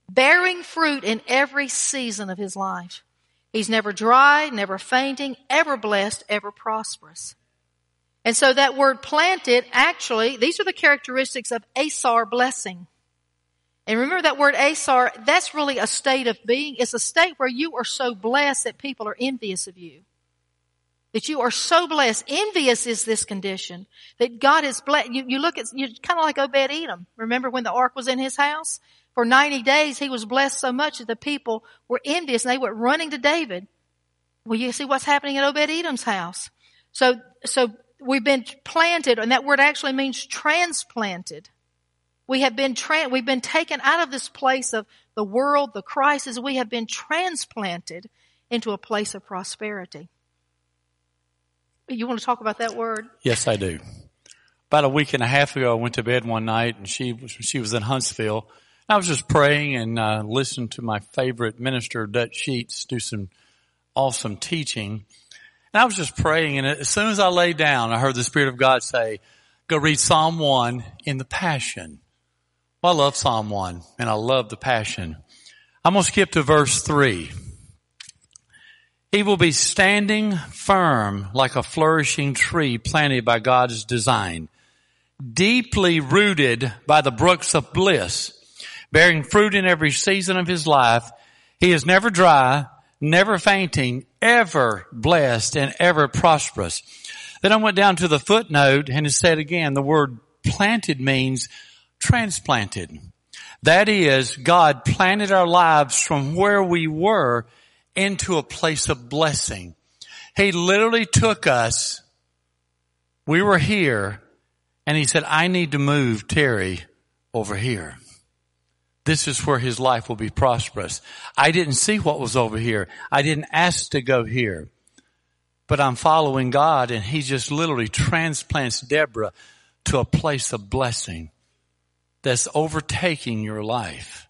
bearing fruit in every season of his life. He's never dry, never fainting, ever blessed, ever prosperous. And so that word planted, actually, these are the characteristics of Asar blessing. And remember that word Asar, that's really a state of being. It's a state where you are so blessed that people are envious of you. That you are so blessed. Envious is this condition. That God is blessed. You, you look at, you kind of like Obed Edom. Remember when the ark was in his house? For 90 days he was blessed so much that the people were envious and they went running to David. Well, you see what's happening at Obed Edom's house. So, so we've been planted, and that word actually means transplanted. We have been tra- we've been taken out of this place of the world, the crisis. We have been transplanted into a place of prosperity. You want to talk about that word? Yes, I do. About a week and a half ago, I went to bed one night, and she was, she was in Huntsville. I was just praying and uh, listening to my favorite minister, Dutch Sheets, do some awesome teaching. And I was just praying, and as soon as I lay down, I heard the Spirit of God say, "Go read Psalm one in the Passion." Well, I love Psalm 1 and I love the passion. I'm going to skip to verse 3. He will be standing firm like a flourishing tree planted by God's design, deeply rooted by the brooks of bliss, bearing fruit in every season of his life. He is never dry, never fainting, ever blessed and ever prosperous. Then I went down to the footnote and it said again, the word planted means transplanted. That is, God planted our lives from where we were into a place of blessing. He literally took us, we were here, and he said, I need to move Terry over here. This is where his life will be prosperous. I didn't see what was over here. I didn't ask to go here. But I'm following God and he just literally transplants Deborah to a place of blessing that's overtaking your life.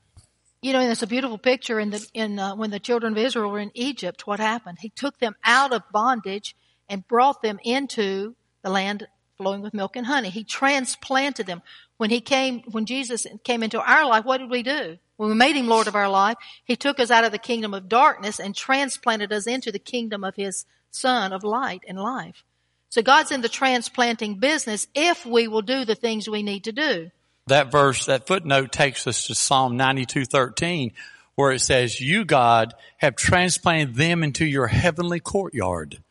You know, and it's a beautiful picture in the in uh, when the children of Israel were in Egypt. What happened? He took them out of bondage and brought them into the land flowing with milk and honey. He transplanted them. When he came, when Jesus came into our life, what did we do? When we made him Lord of our life, he took us out of the kingdom of darkness and transplanted us into the kingdom of his son of light and life. So God's in the transplanting business if we will do the things we need to do that verse, that footnote takes us to Psalm 92:13 where it says, "You God have transplanted them into your heavenly courtyard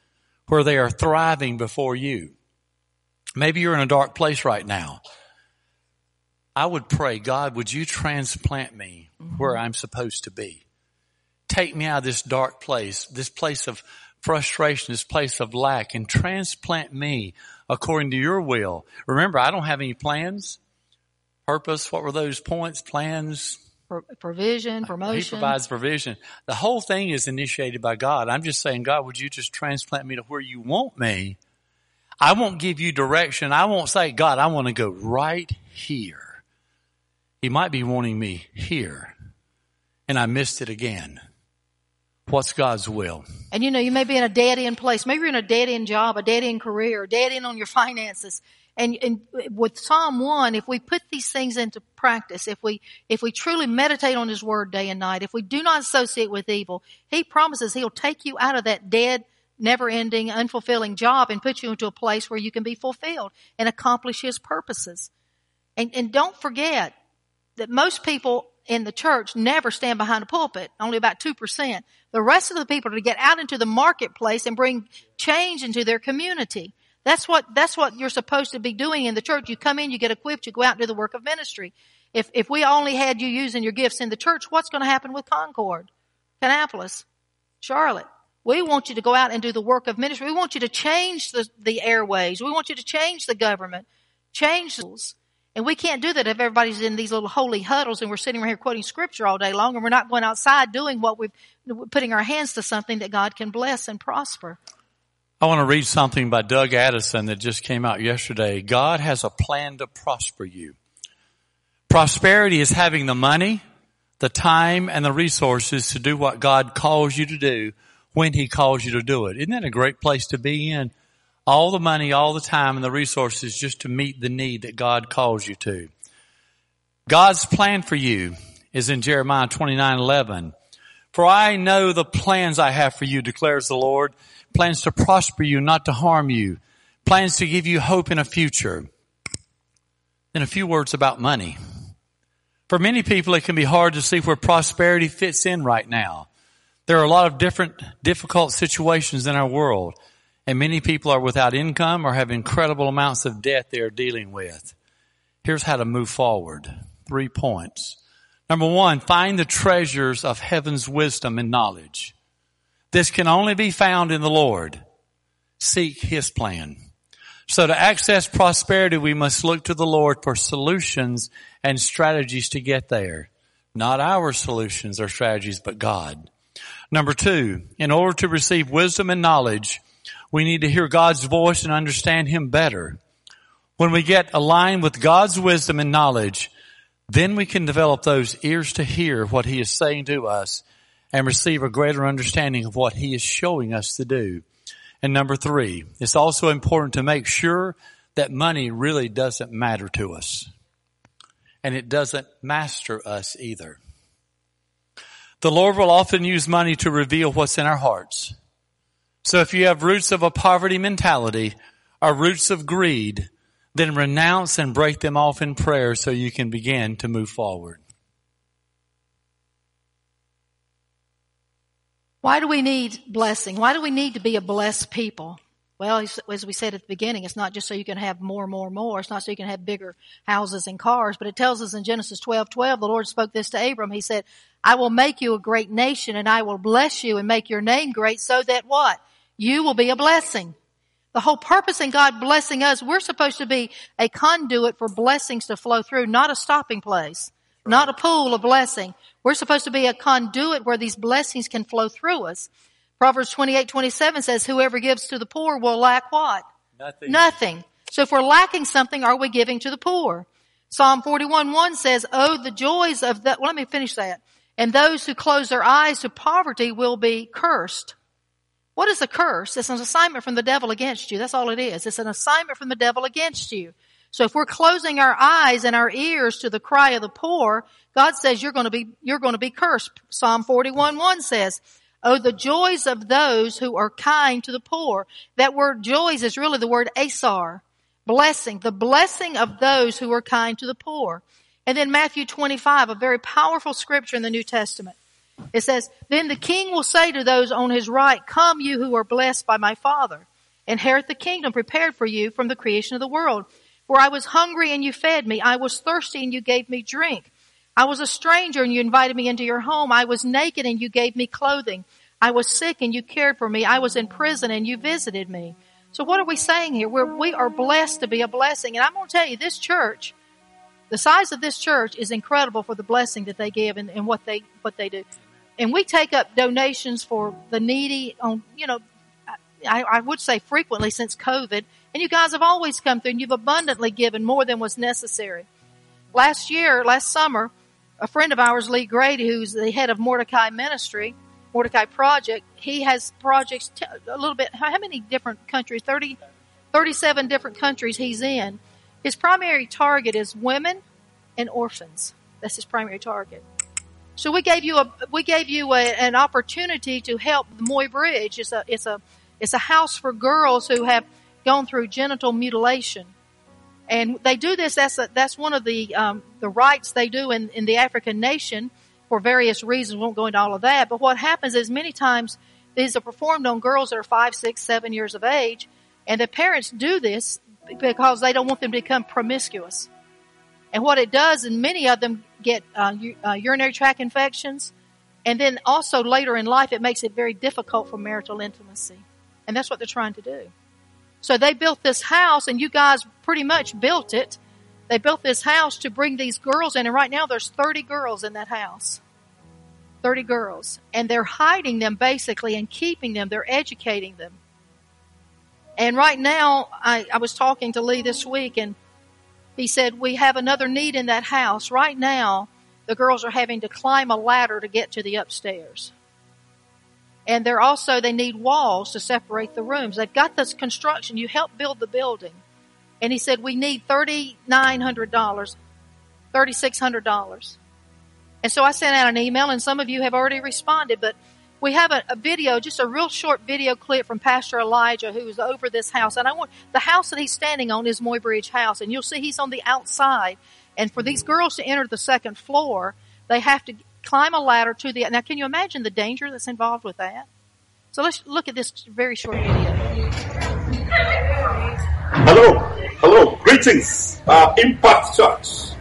where they are thriving before you." Maybe you're in a dark place right now. I would pray, God, would you transplant me where I'm supposed to be? Take me out of this dark place, this place of frustration, this place of lack, and transplant me according to your will. Remember, I don't have any plans. Purpose. What were those points? Plans. Pro- provision, He promotion. provides provision. The whole thing is initiated by God. I'm just saying, God, would you just transplant me to where you want me? I won't give you direction. I won't say, God, I want to go right here. He might be wanting me here. And I missed it again. What's God's will? And you know, you may be in a dead end place. Maybe you're in a dead end job, a dead end career, dead end on your finances. And, and with Psalm 1, if we put these things into practice, if we, if we truly meditate on His Word day and night, if we do not associate with evil, He promises He'll take you out of that dead, never ending, unfulfilling job and put you into a place where you can be fulfilled and accomplish His purposes. And, and don't forget that most people in the church never stand behind a pulpit, only about 2%. The rest of the people are to get out into the marketplace and bring change into their community. That's what, that's what you're supposed to be doing in the church. You come in, you get equipped, you go out and do the work of ministry. If, if we only had you using your gifts in the church, what's going to happen with Concord, Kannapolis, Charlotte? We want you to go out and do the work of ministry. We want you to change the, the airways. We want you to change the government, change the schools. And we can't do that if everybody's in these little holy huddles and we're sitting right here quoting scripture all day long and we're not going outside doing what we've, putting our hands to something that God can bless and prosper. I want to read something by Doug Addison that just came out yesterday. God has a plan to prosper you. Prosperity is having the money, the time, and the resources to do what God calls you to do when He calls you to do it. Isn't that a great place to be in? All the money, all the time, and the resources just to meet the need that God calls you to. God's plan for you is in Jeremiah 29, 11. For I know the plans I have for you, declares the Lord. Plans to prosper you, not to harm you. Plans to give you hope in a future. Then a few words about money. For many people, it can be hard to see where prosperity fits in right now. There are a lot of different difficult situations in our world, and many people are without income or have incredible amounts of debt they are dealing with. Here's how to move forward. Three points. Number one, find the treasures of heaven's wisdom and knowledge. This can only be found in the Lord. Seek His plan. So to access prosperity, we must look to the Lord for solutions and strategies to get there. Not our solutions or strategies, but God. Number two, in order to receive wisdom and knowledge, we need to hear God's voice and understand Him better. When we get aligned with God's wisdom and knowledge, then we can develop those ears to hear what He is saying to us and receive a greater understanding of what He is showing us to do. And number three, it's also important to make sure that money really doesn't matter to us. And it doesn't master us either. The Lord will often use money to reveal what's in our hearts. So if you have roots of a poverty mentality or roots of greed, then renounce and break them off in prayer so you can begin to move forward. Why do we need blessing? Why do we need to be a blessed people? Well, as we said at the beginning, it's not just so you can have more, more, more. It's not so you can have bigger houses and cars, but it tells us in Genesis 12, 12, the Lord spoke this to Abram. He said, I will make you a great nation and I will bless you and make your name great so that what? You will be a blessing. The whole purpose in God blessing us, we're supposed to be a conduit for blessings to flow through, not a stopping place, not a pool of blessing. We're supposed to be a conduit where these blessings can flow through us. Proverbs 28, 27 says, whoever gives to the poor will lack what? Nothing. Nothing. So if we're lacking something, are we giving to the poor? Psalm 41, 1 says, oh, the joys of that. Well, let me finish that. And those who close their eyes to poverty will be cursed. What is a curse? It's an assignment from the devil against you. That's all it is. It's an assignment from the devil against you. So if we're closing our eyes and our ears to the cry of the poor, God says you're going to be, you're going to be cursed. Psalm 41, 1 says, Oh, the joys of those who are kind to the poor. That word joys is really the word asar. Blessing. The blessing of those who are kind to the poor. And then Matthew 25, a very powerful scripture in the New Testament. It says, Then the king will say to those on his right, Come you who are blessed by my father. Inherit the kingdom prepared for you from the creation of the world. For I was hungry and you fed me. I was thirsty and you gave me drink. I was a stranger and you invited me into your home. I was naked and you gave me clothing. I was sick and you cared for me. I was in prison and you visited me. So what are we saying here? We're, we are blessed to be a blessing. And I'm going to tell you, this church, The size of this church is incredible for the blessing that they give and, and what they what they do. And we take up donations for the needy on you know I, I would say frequently since COVID. And you guys have always come through and you've abundantly given more than was necessary. Last year, last summer, a friend of ours, Lee Grady, who's the head of Mordecai Ministry, Mordecai Project, he has projects t- a little bit, how many different countries? 30, 37 different countries he's in. His primary target is women and orphans. That's his primary target. So we gave you a we gave you a, an opportunity to help the Moy Bridge. It's a it's a it's a house for girls who have gone through genital mutilation, and they do this. That's a, that's one of the um, the rites they do in in the African nation for various reasons. We Won't go into all of that. But what happens is many times these are performed on girls that are five, six, seven years of age, and the parents do this because they don't want them to become promiscuous. And what it does, and many of them get uh, u- uh, urinary tract infections, and then also later in life, it makes it very difficult for marital intimacy. And that's what they're trying to do. So they built this house, and you guys pretty much built it. They built this house to bring these girls in, and right now there's 30 girls in that house. 30 girls. And they're hiding them basically and keeping them. They're educating them. And right now, I, I was talking to Lee this week, and he said, We have another need in that house. Right now, the girls are having to climb a ladder to get to the upstairs. And they're also, they need walls to separate the rooms. They've got this construction. You help build the building. And he said, We need $3,900, $3,600. And so I sent out an email, and some of you have already responded, but we have a, a, video, just a real short video clip from Pastor Elijah, who is over this house. And I want the house that he's standing on is Moybridge House, and you'll see he's on the outside. And for these girls to enter the second floor, they have to climb a ladder to the. Now, can you imagine the danger that's involved with that? So let's look at this very short video. Hello, hello, greetings, uh, Impact Church.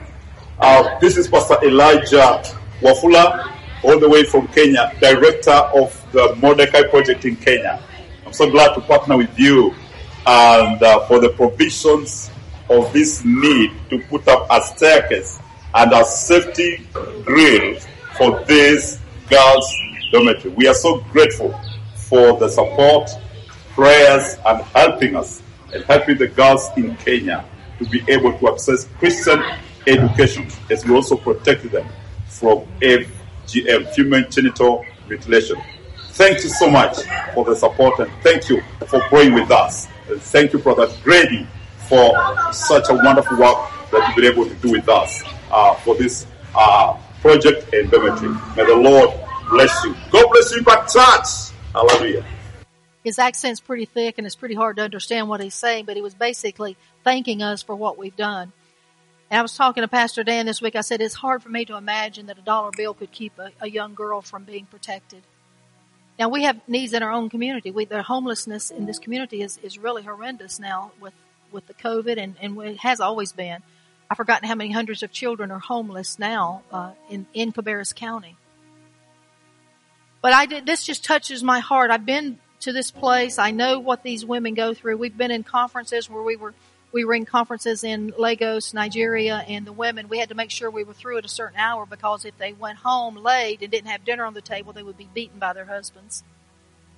Uh, this is Pastor Elijah Wafula, all the way from Kenya, director of the Mordecai Project in Kenya. I'm so glad to partner with you and uh, for the provisions of this need to put up a staircase and a safety grill for this girls' dormitory. We are so grateful for the support, prayers, and helping us and helping the girls in Kenya to be able to access Christian education as we also protect them from FGM, female genital mutilation. Thank you so much for the support and thank you for praying with us. And thank you, Brother Grady, for such a wonderful work that you've been able to do with us uh, for this uh, project dormitory. May the Lord bless you. God bless you, Church. Hallelujah. His accent's pretty thick and it's pretty hard to understand what he's saying, but he was basically thanking us for what we've done. And I was talking to Pastor Dan this week. I said, it's hard for me to imagine that a dollar bill could keep a, a young girl from being protected. Now we have needs in our own community. We, the homelessness in this community is, is really horrendous now with, with the COVID and, and it has always been. I've forgotten how many hundreds of children are homeless now uh, in, in Cabarrus County. But I did, this just touches my heart. I've been to this place. I know what these women go through. We've been in conferences where we were we were in conferences in Lagos, Nigeria, and the women, we had to make sure we were through at a certain hour because if they went home late and didn't have dinner on the table, they would be beaten by their husbands.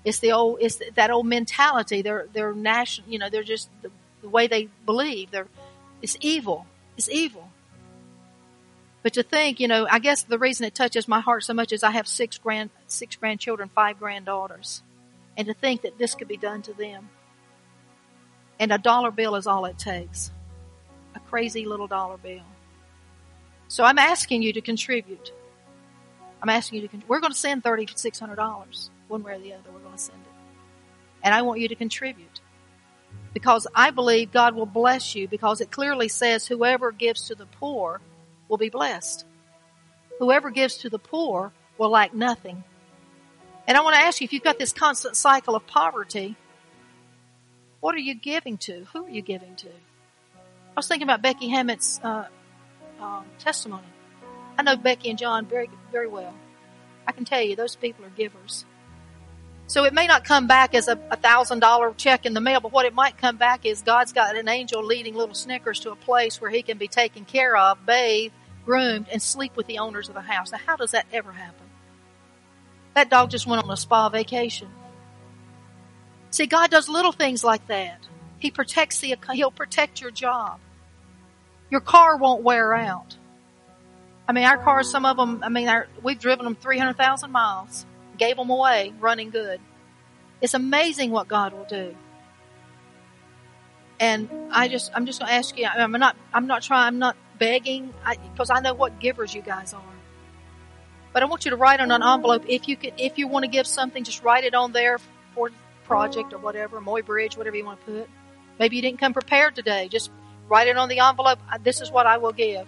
It's the old, it's that old mentality. They're, they're national, you know, they're just the, the way they believe. They're, it's evil. It's evil. But to think, you know, I guess the reason it touches my heart so much is I have six grand, six grandchildren, five granddaughters. And to think that this could be done to them. And a dollar bill is all it takes. A crazy little dollar bill. So I'm asking you to contribute. I'm asking you to, we're going to send $3,600 one way or the other. We're going to send it. And I want you to contribute. Because I believe God will bless you because it clearly says whoever gives to the poor will be blessed. Whoever gives to the poor will lack nothing. And I want to ask you if you've got this constant cycle of poverty, what are you giving to? Who are you giving to? I was thinking about Becky Hammett's uh, um, testimony. I know Becky and John very, very well. I can tell you, those people are givers. So it may not come back as a thousand dollar check in the mail, but what it might come back is God's got an angel leading little Snickers to a place where he can be taken care of, bathed, groomed, and sleep with the owners of the house. Now, how does that ever happen? That dog just went on a spa vacation. See, God does little things like that. He protects the, He'll protect your job. Your car won't wear out. I mean, our cars, some of them, I mean, our, we've driven them 300,000 miles, gave them away, running good. It's amazing what God will do. And I just, I'm just going to ask you, I'm not, I'm not trying, I'm not begging, because I, I know what givers you guys are. But I want you to write on an envelope if you can, if you want to give something, just write it on there for project or whatever, Moy Bridge, whatever you want to put. Maybe you didn't come prepared today. Just write it on the envelope. This is what I will give.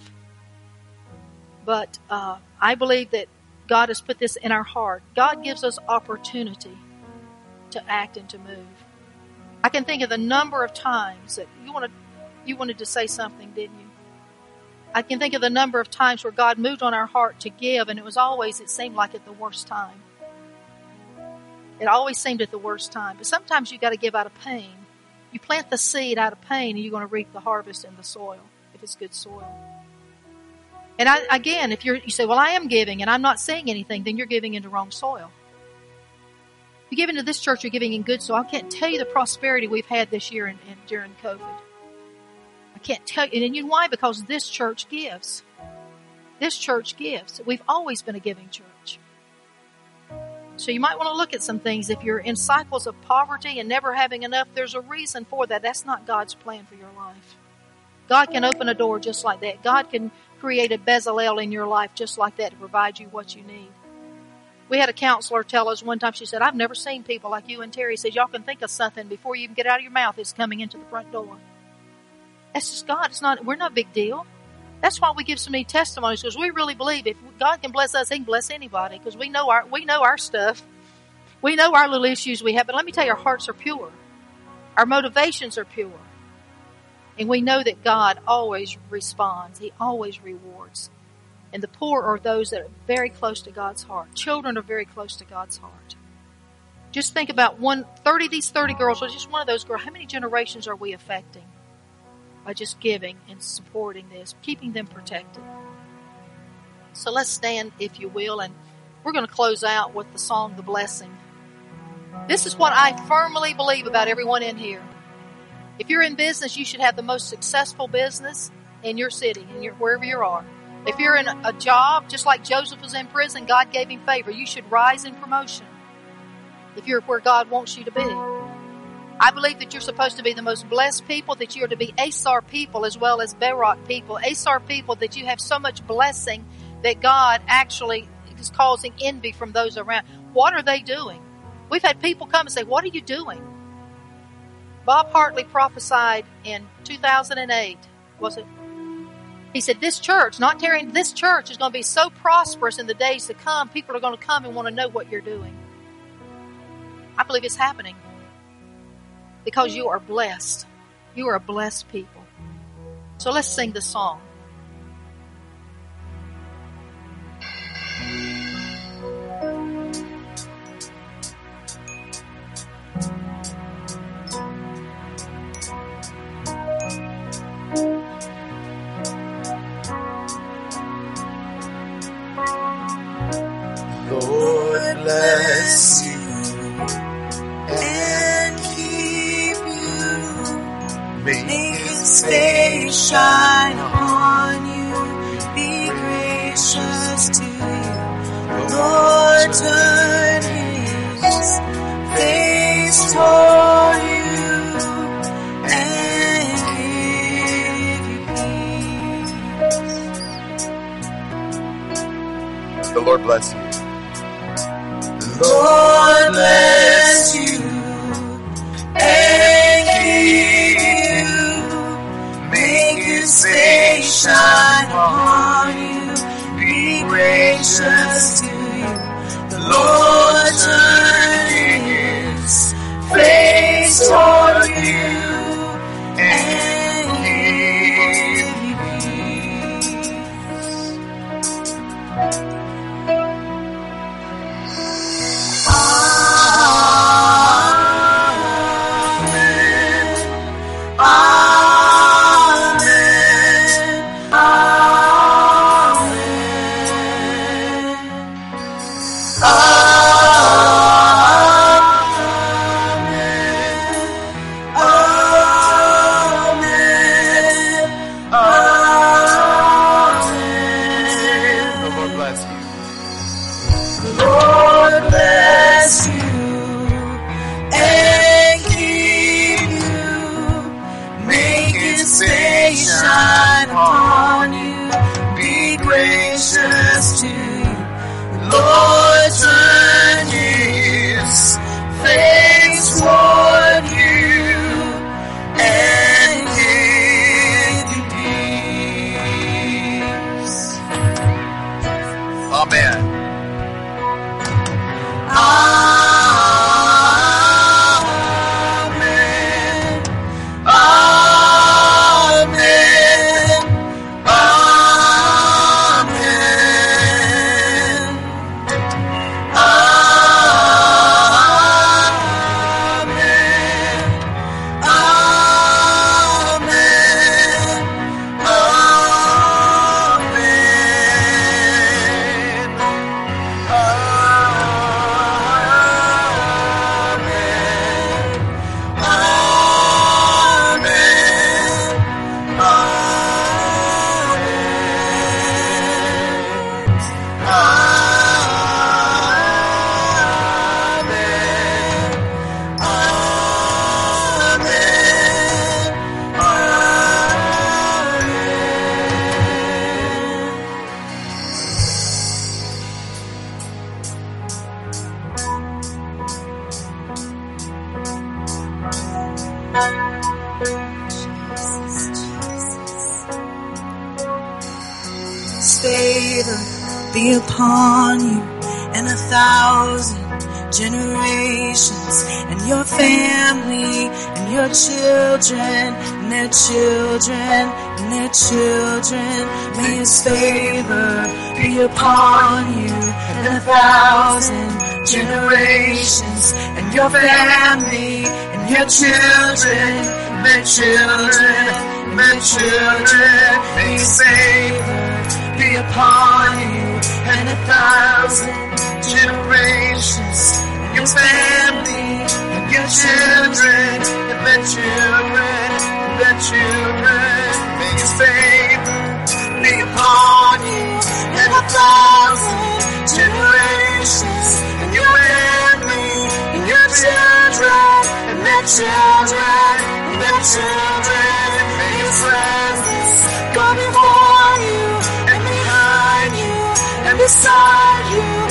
But uh, I believe that God has put this in our heart. God gives us opportunity to act and to move. I can think of the number of times that you wanted you wanted to say something, didn't you? I can think of the number of times where God moved on our heart to give, and it was always it seemed like at the worst time. It always seemed at the worst time. But sometimes you got to give out of pain. You plant the seed out of pain, and you're going to reap the harvest in the soil if it's good soil. And I, again, if you're, you say, "Well, I am giving, and I'm not saying anything," then you're giving into wrong soil. If you give into this church, you're giving in good soil. I can't tell you the prosperity we've had this year and, in, during COVID. I can't tell you, and you know why? Because this church gives. This church gives. We've always been a giving church. So you might want to look at some things. If you're in cycles of poverty and never having enough, there's a reason for that. That's not God's plan for your life. God can open a door just like that. God can create a Bezalel in your life just like that to provide you what you need. We had a counselor tell us one time, she said, I've never seen people like you and Terry. Says, y'all can think of something before you even get out of your mouth, it's coming into the front door. That's just God. It's not, we're not a big deal. That's why we give so many testimonies because we really believe if God can bless us, He can bless anybody because we know our we know our stuff. We know our little issues we have, but let me tell you, our hearts are pure. Our motivations are pure. And we know that God always responds. He always rewards. And the poor are those that are very close to God's heart. Children are very close to God's heart. Just think about one, 30, these 30 girls, or just one of those girls. How many generations are we affecting? by just giving and supporting this, keeping them protected. So let's stand, if you will, and we're going to close out with the song, The Blessing. This is what I firmly believe about everyone in here. If you're in business, you should have the most successful business in your city, in your, wherever you are. If you're in a job, just like Joseph was in prison, God gave him favor. You should rise in promotion if you're where God wants you to be. I believe that you're supposed to be the most blessed people, that you're to be Asar people as well as Barak people. Asar people that you have so much blessing that God actually is causing envy from those around. What are they doing? We've had people come and say, What are you doing? Bob Hartley prophesied in 2008, was it? He said, This church, not tearing, this church is going to be so prosperous in the days to come, people are going to come and want to know what you're doing. I believe it's happening because you are blessed. You are a blessed people. So let's sing the song. generations and your family and your children, and their children, and their children. May favor be upon you and a thousand generations and your family and your children, and their children, and their children. May your favor be upon you and a thousand generations nations, and your family, and your children, and their children, and their children, and your friends. Go before you, and behind you, and beside you.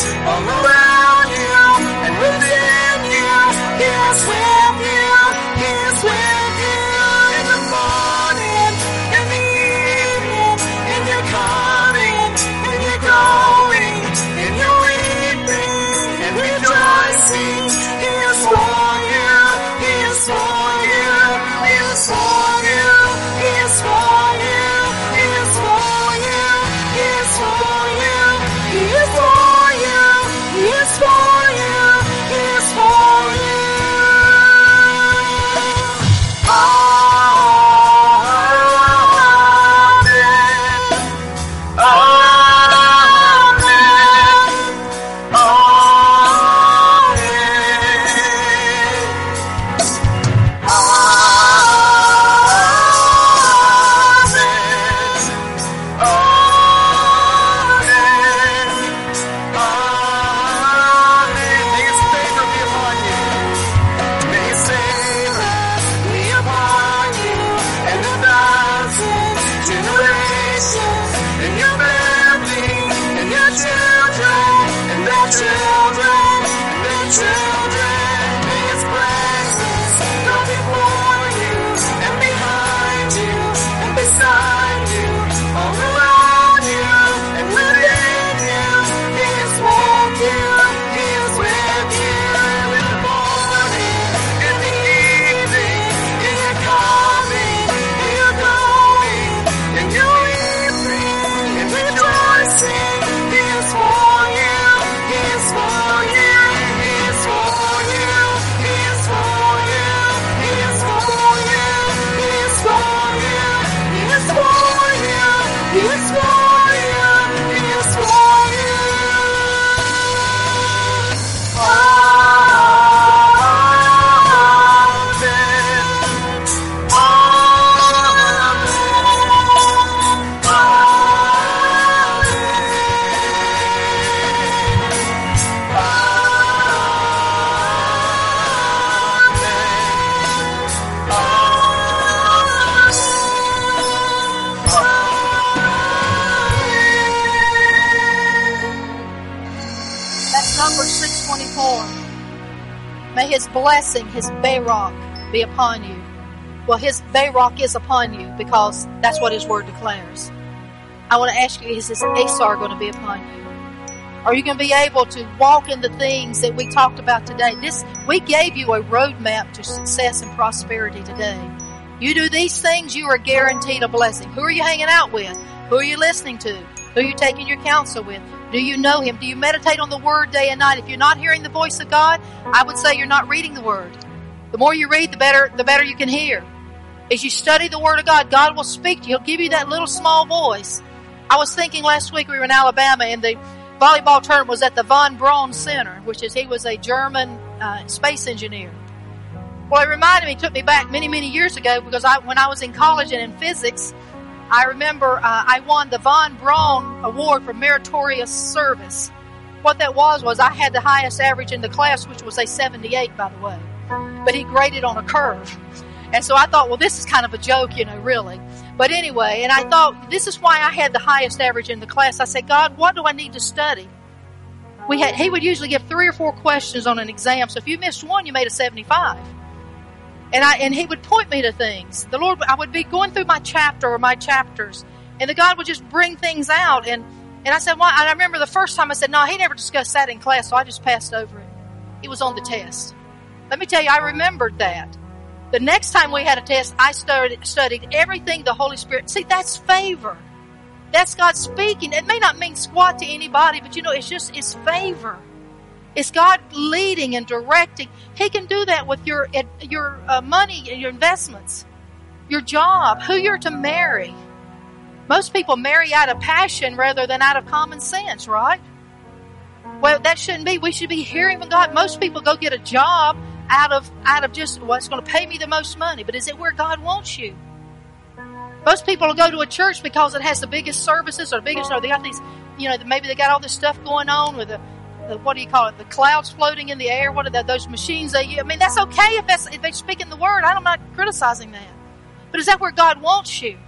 blessing, his Barak, be upon you. Well, his Barak is upon you because that's what his word declares. I want to ask you, is his Asar going to be upon you? Are you going to be able to walk in the things that we talked about today? This we gave you a roadmap to success and prosperity today. You do these things, you are guaranteed a blessing. Who are you hanging out with? Who are you listening to? Who are you taking your counsel with? Do you know Him? Do you meditate on the Word day and night? If you're not hearing the voice of God, I would say you're not reading the Word. The more you read, the better, the better you can hear. As you study the Word of God, God will speak to you. He'll give you that little small voice. I was thinking last week we were in Alabama and the volleyball tournament was at the von Braun Center, which is he was a German uh, space engineer. Well, it reminded me, took me back many, many years ago because I, when I was in college and in physics, I remember uh, I won the von Braun Award for meritorious service. What that was was I had the highest average in the class, which was a 78, by the way. But he graded on a curve. And so I thought, well, this is kind of a joke, you know, really. But anyway, and I thought, this is why I had the highest average in the class. I said, God, what do I need to study? We had, he would usually give three or four questions on an exam. So if you missed one, you made a 75 and I and he would point me to things. The Lord, I would be going through my chapter or my chapters, and the God would just bring things out. And and I said, well, and I remember the first time I said, no, he never discussed that in class, so I just passed over it. It was on the test. Let me tell you, I remembered that. The next time we had a test, I studied everything the Holy Spirit. See, that's favor. That's God speaking. It may not mean squat to anybody, but you know, it's just it's favor. It's God leading and directing. He can do that with your your uh, money and your investments, your job, who you're to marry. Most people marry out of passion rather than out of common sense, right? Well, that shouldn't be. We should be hearing from God. Most people go get a job out of out of just what's going to pay me the most money. But is it where God wants you? Most people will go to a church because it has the biggest services or the biggest. Or they got these, you know, maybe they got all this stuff going on with the the, what do you call it? The clouds floating in the air. What are the, those machines they use? I mean, that's okay if that's if they're speaking the word. I'm not criticizing that, but is that where God wants you?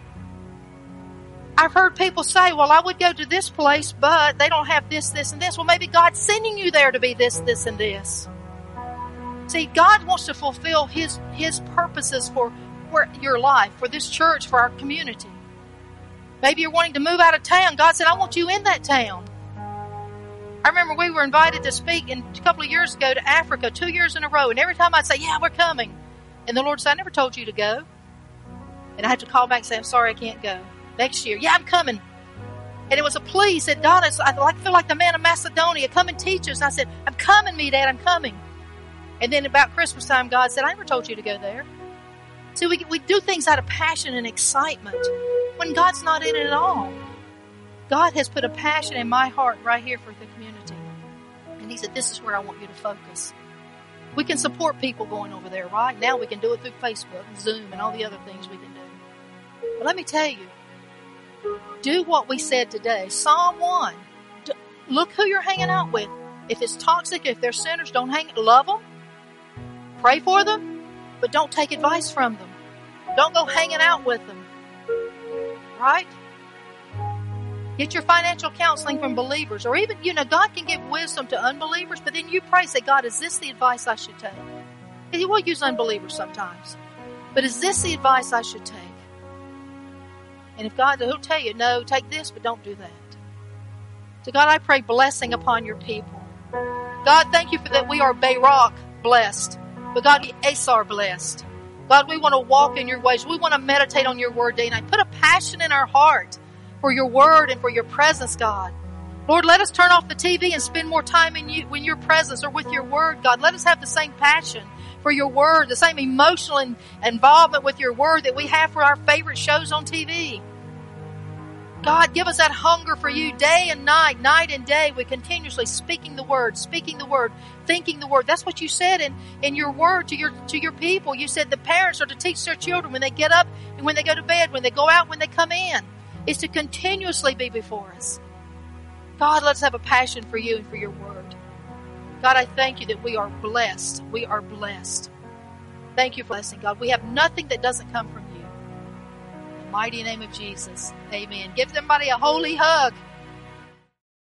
I've heard people say, "Well, I would go to this place, but they don't have this, this, and this." Well, maybe God's sending you there to be this, this, and this. See, God wants to fulfill His His purposes for for your life, for this church, for our community. Maybe you're wanting to move out of town. God said, "I want you in that town." I remember we were invited to speak in, a couple of years ago to Africa, two years in a row, and every time I'd say, "Yeah, we're coming," and the Lord said, "I never told you to go," and I had to call back and say, "I'm sorry, I can't go." Next year, yeah, I'm coming. And it was a plea. He said, Donna, I feel like the man of Macedonia. Come and teach us. I said, I'm coming, me dad. I'm coming. And then about Christmas time, God said, I never told you to go there. See, we, we do things out of passion and excitement when God's not in it at all. God has put a passion in my heart right here for the He said, This is where I want you to focus. We can support people going over there, right? Now we can do it through Facebook and Zoom and all the other things we can do. But let me tell you, do what we said today. Psalm 1. Look who you're hanging out with. If it's toxic, if they're sinners, don't hang, love them. Pray for them, but don't take advice from them. Don't go hanging out with them. Right? Get your financial counseling from believers, or even, you know, God can give wisdom to unbelievers, but then you pray, say, God, is this the advice I should take? He will use unbelievers sometimes. But is this the advice I should take? And if God, He'll tell you, no, take this, but don't do that. So, God, I pray blessing upon your people. God, thank you for that we are Barak blessed. But God, we Asar blessed. God, we want to walk in your ways. We want to meditate on your word day and night. Put a passion in our heart for your word and for your presence, God. Lord, let us turn off the TV and spend more time in you, in your presence or with your word, God. Let us have the same passion for your word, the same emotional in, involvement with your word that we have for our favorite shows on TV. God, give us that hunger for you day and night, night and day. We continuously speaking the word, speaking the word, thinking the word. That's what you said in, in your word to your to your people. You said the parents are to teach their children when they get up and when they go to bed, when they go out, when they come in, is to continuously be before us. God, let's have a passion for you and for your word. God, I thank you that we are blessed. We are blessed. Thank you for blessing, God. We have nothing that doesn't come from you. In the mighty name of Jesus. Amen. Give somebody a holy hug.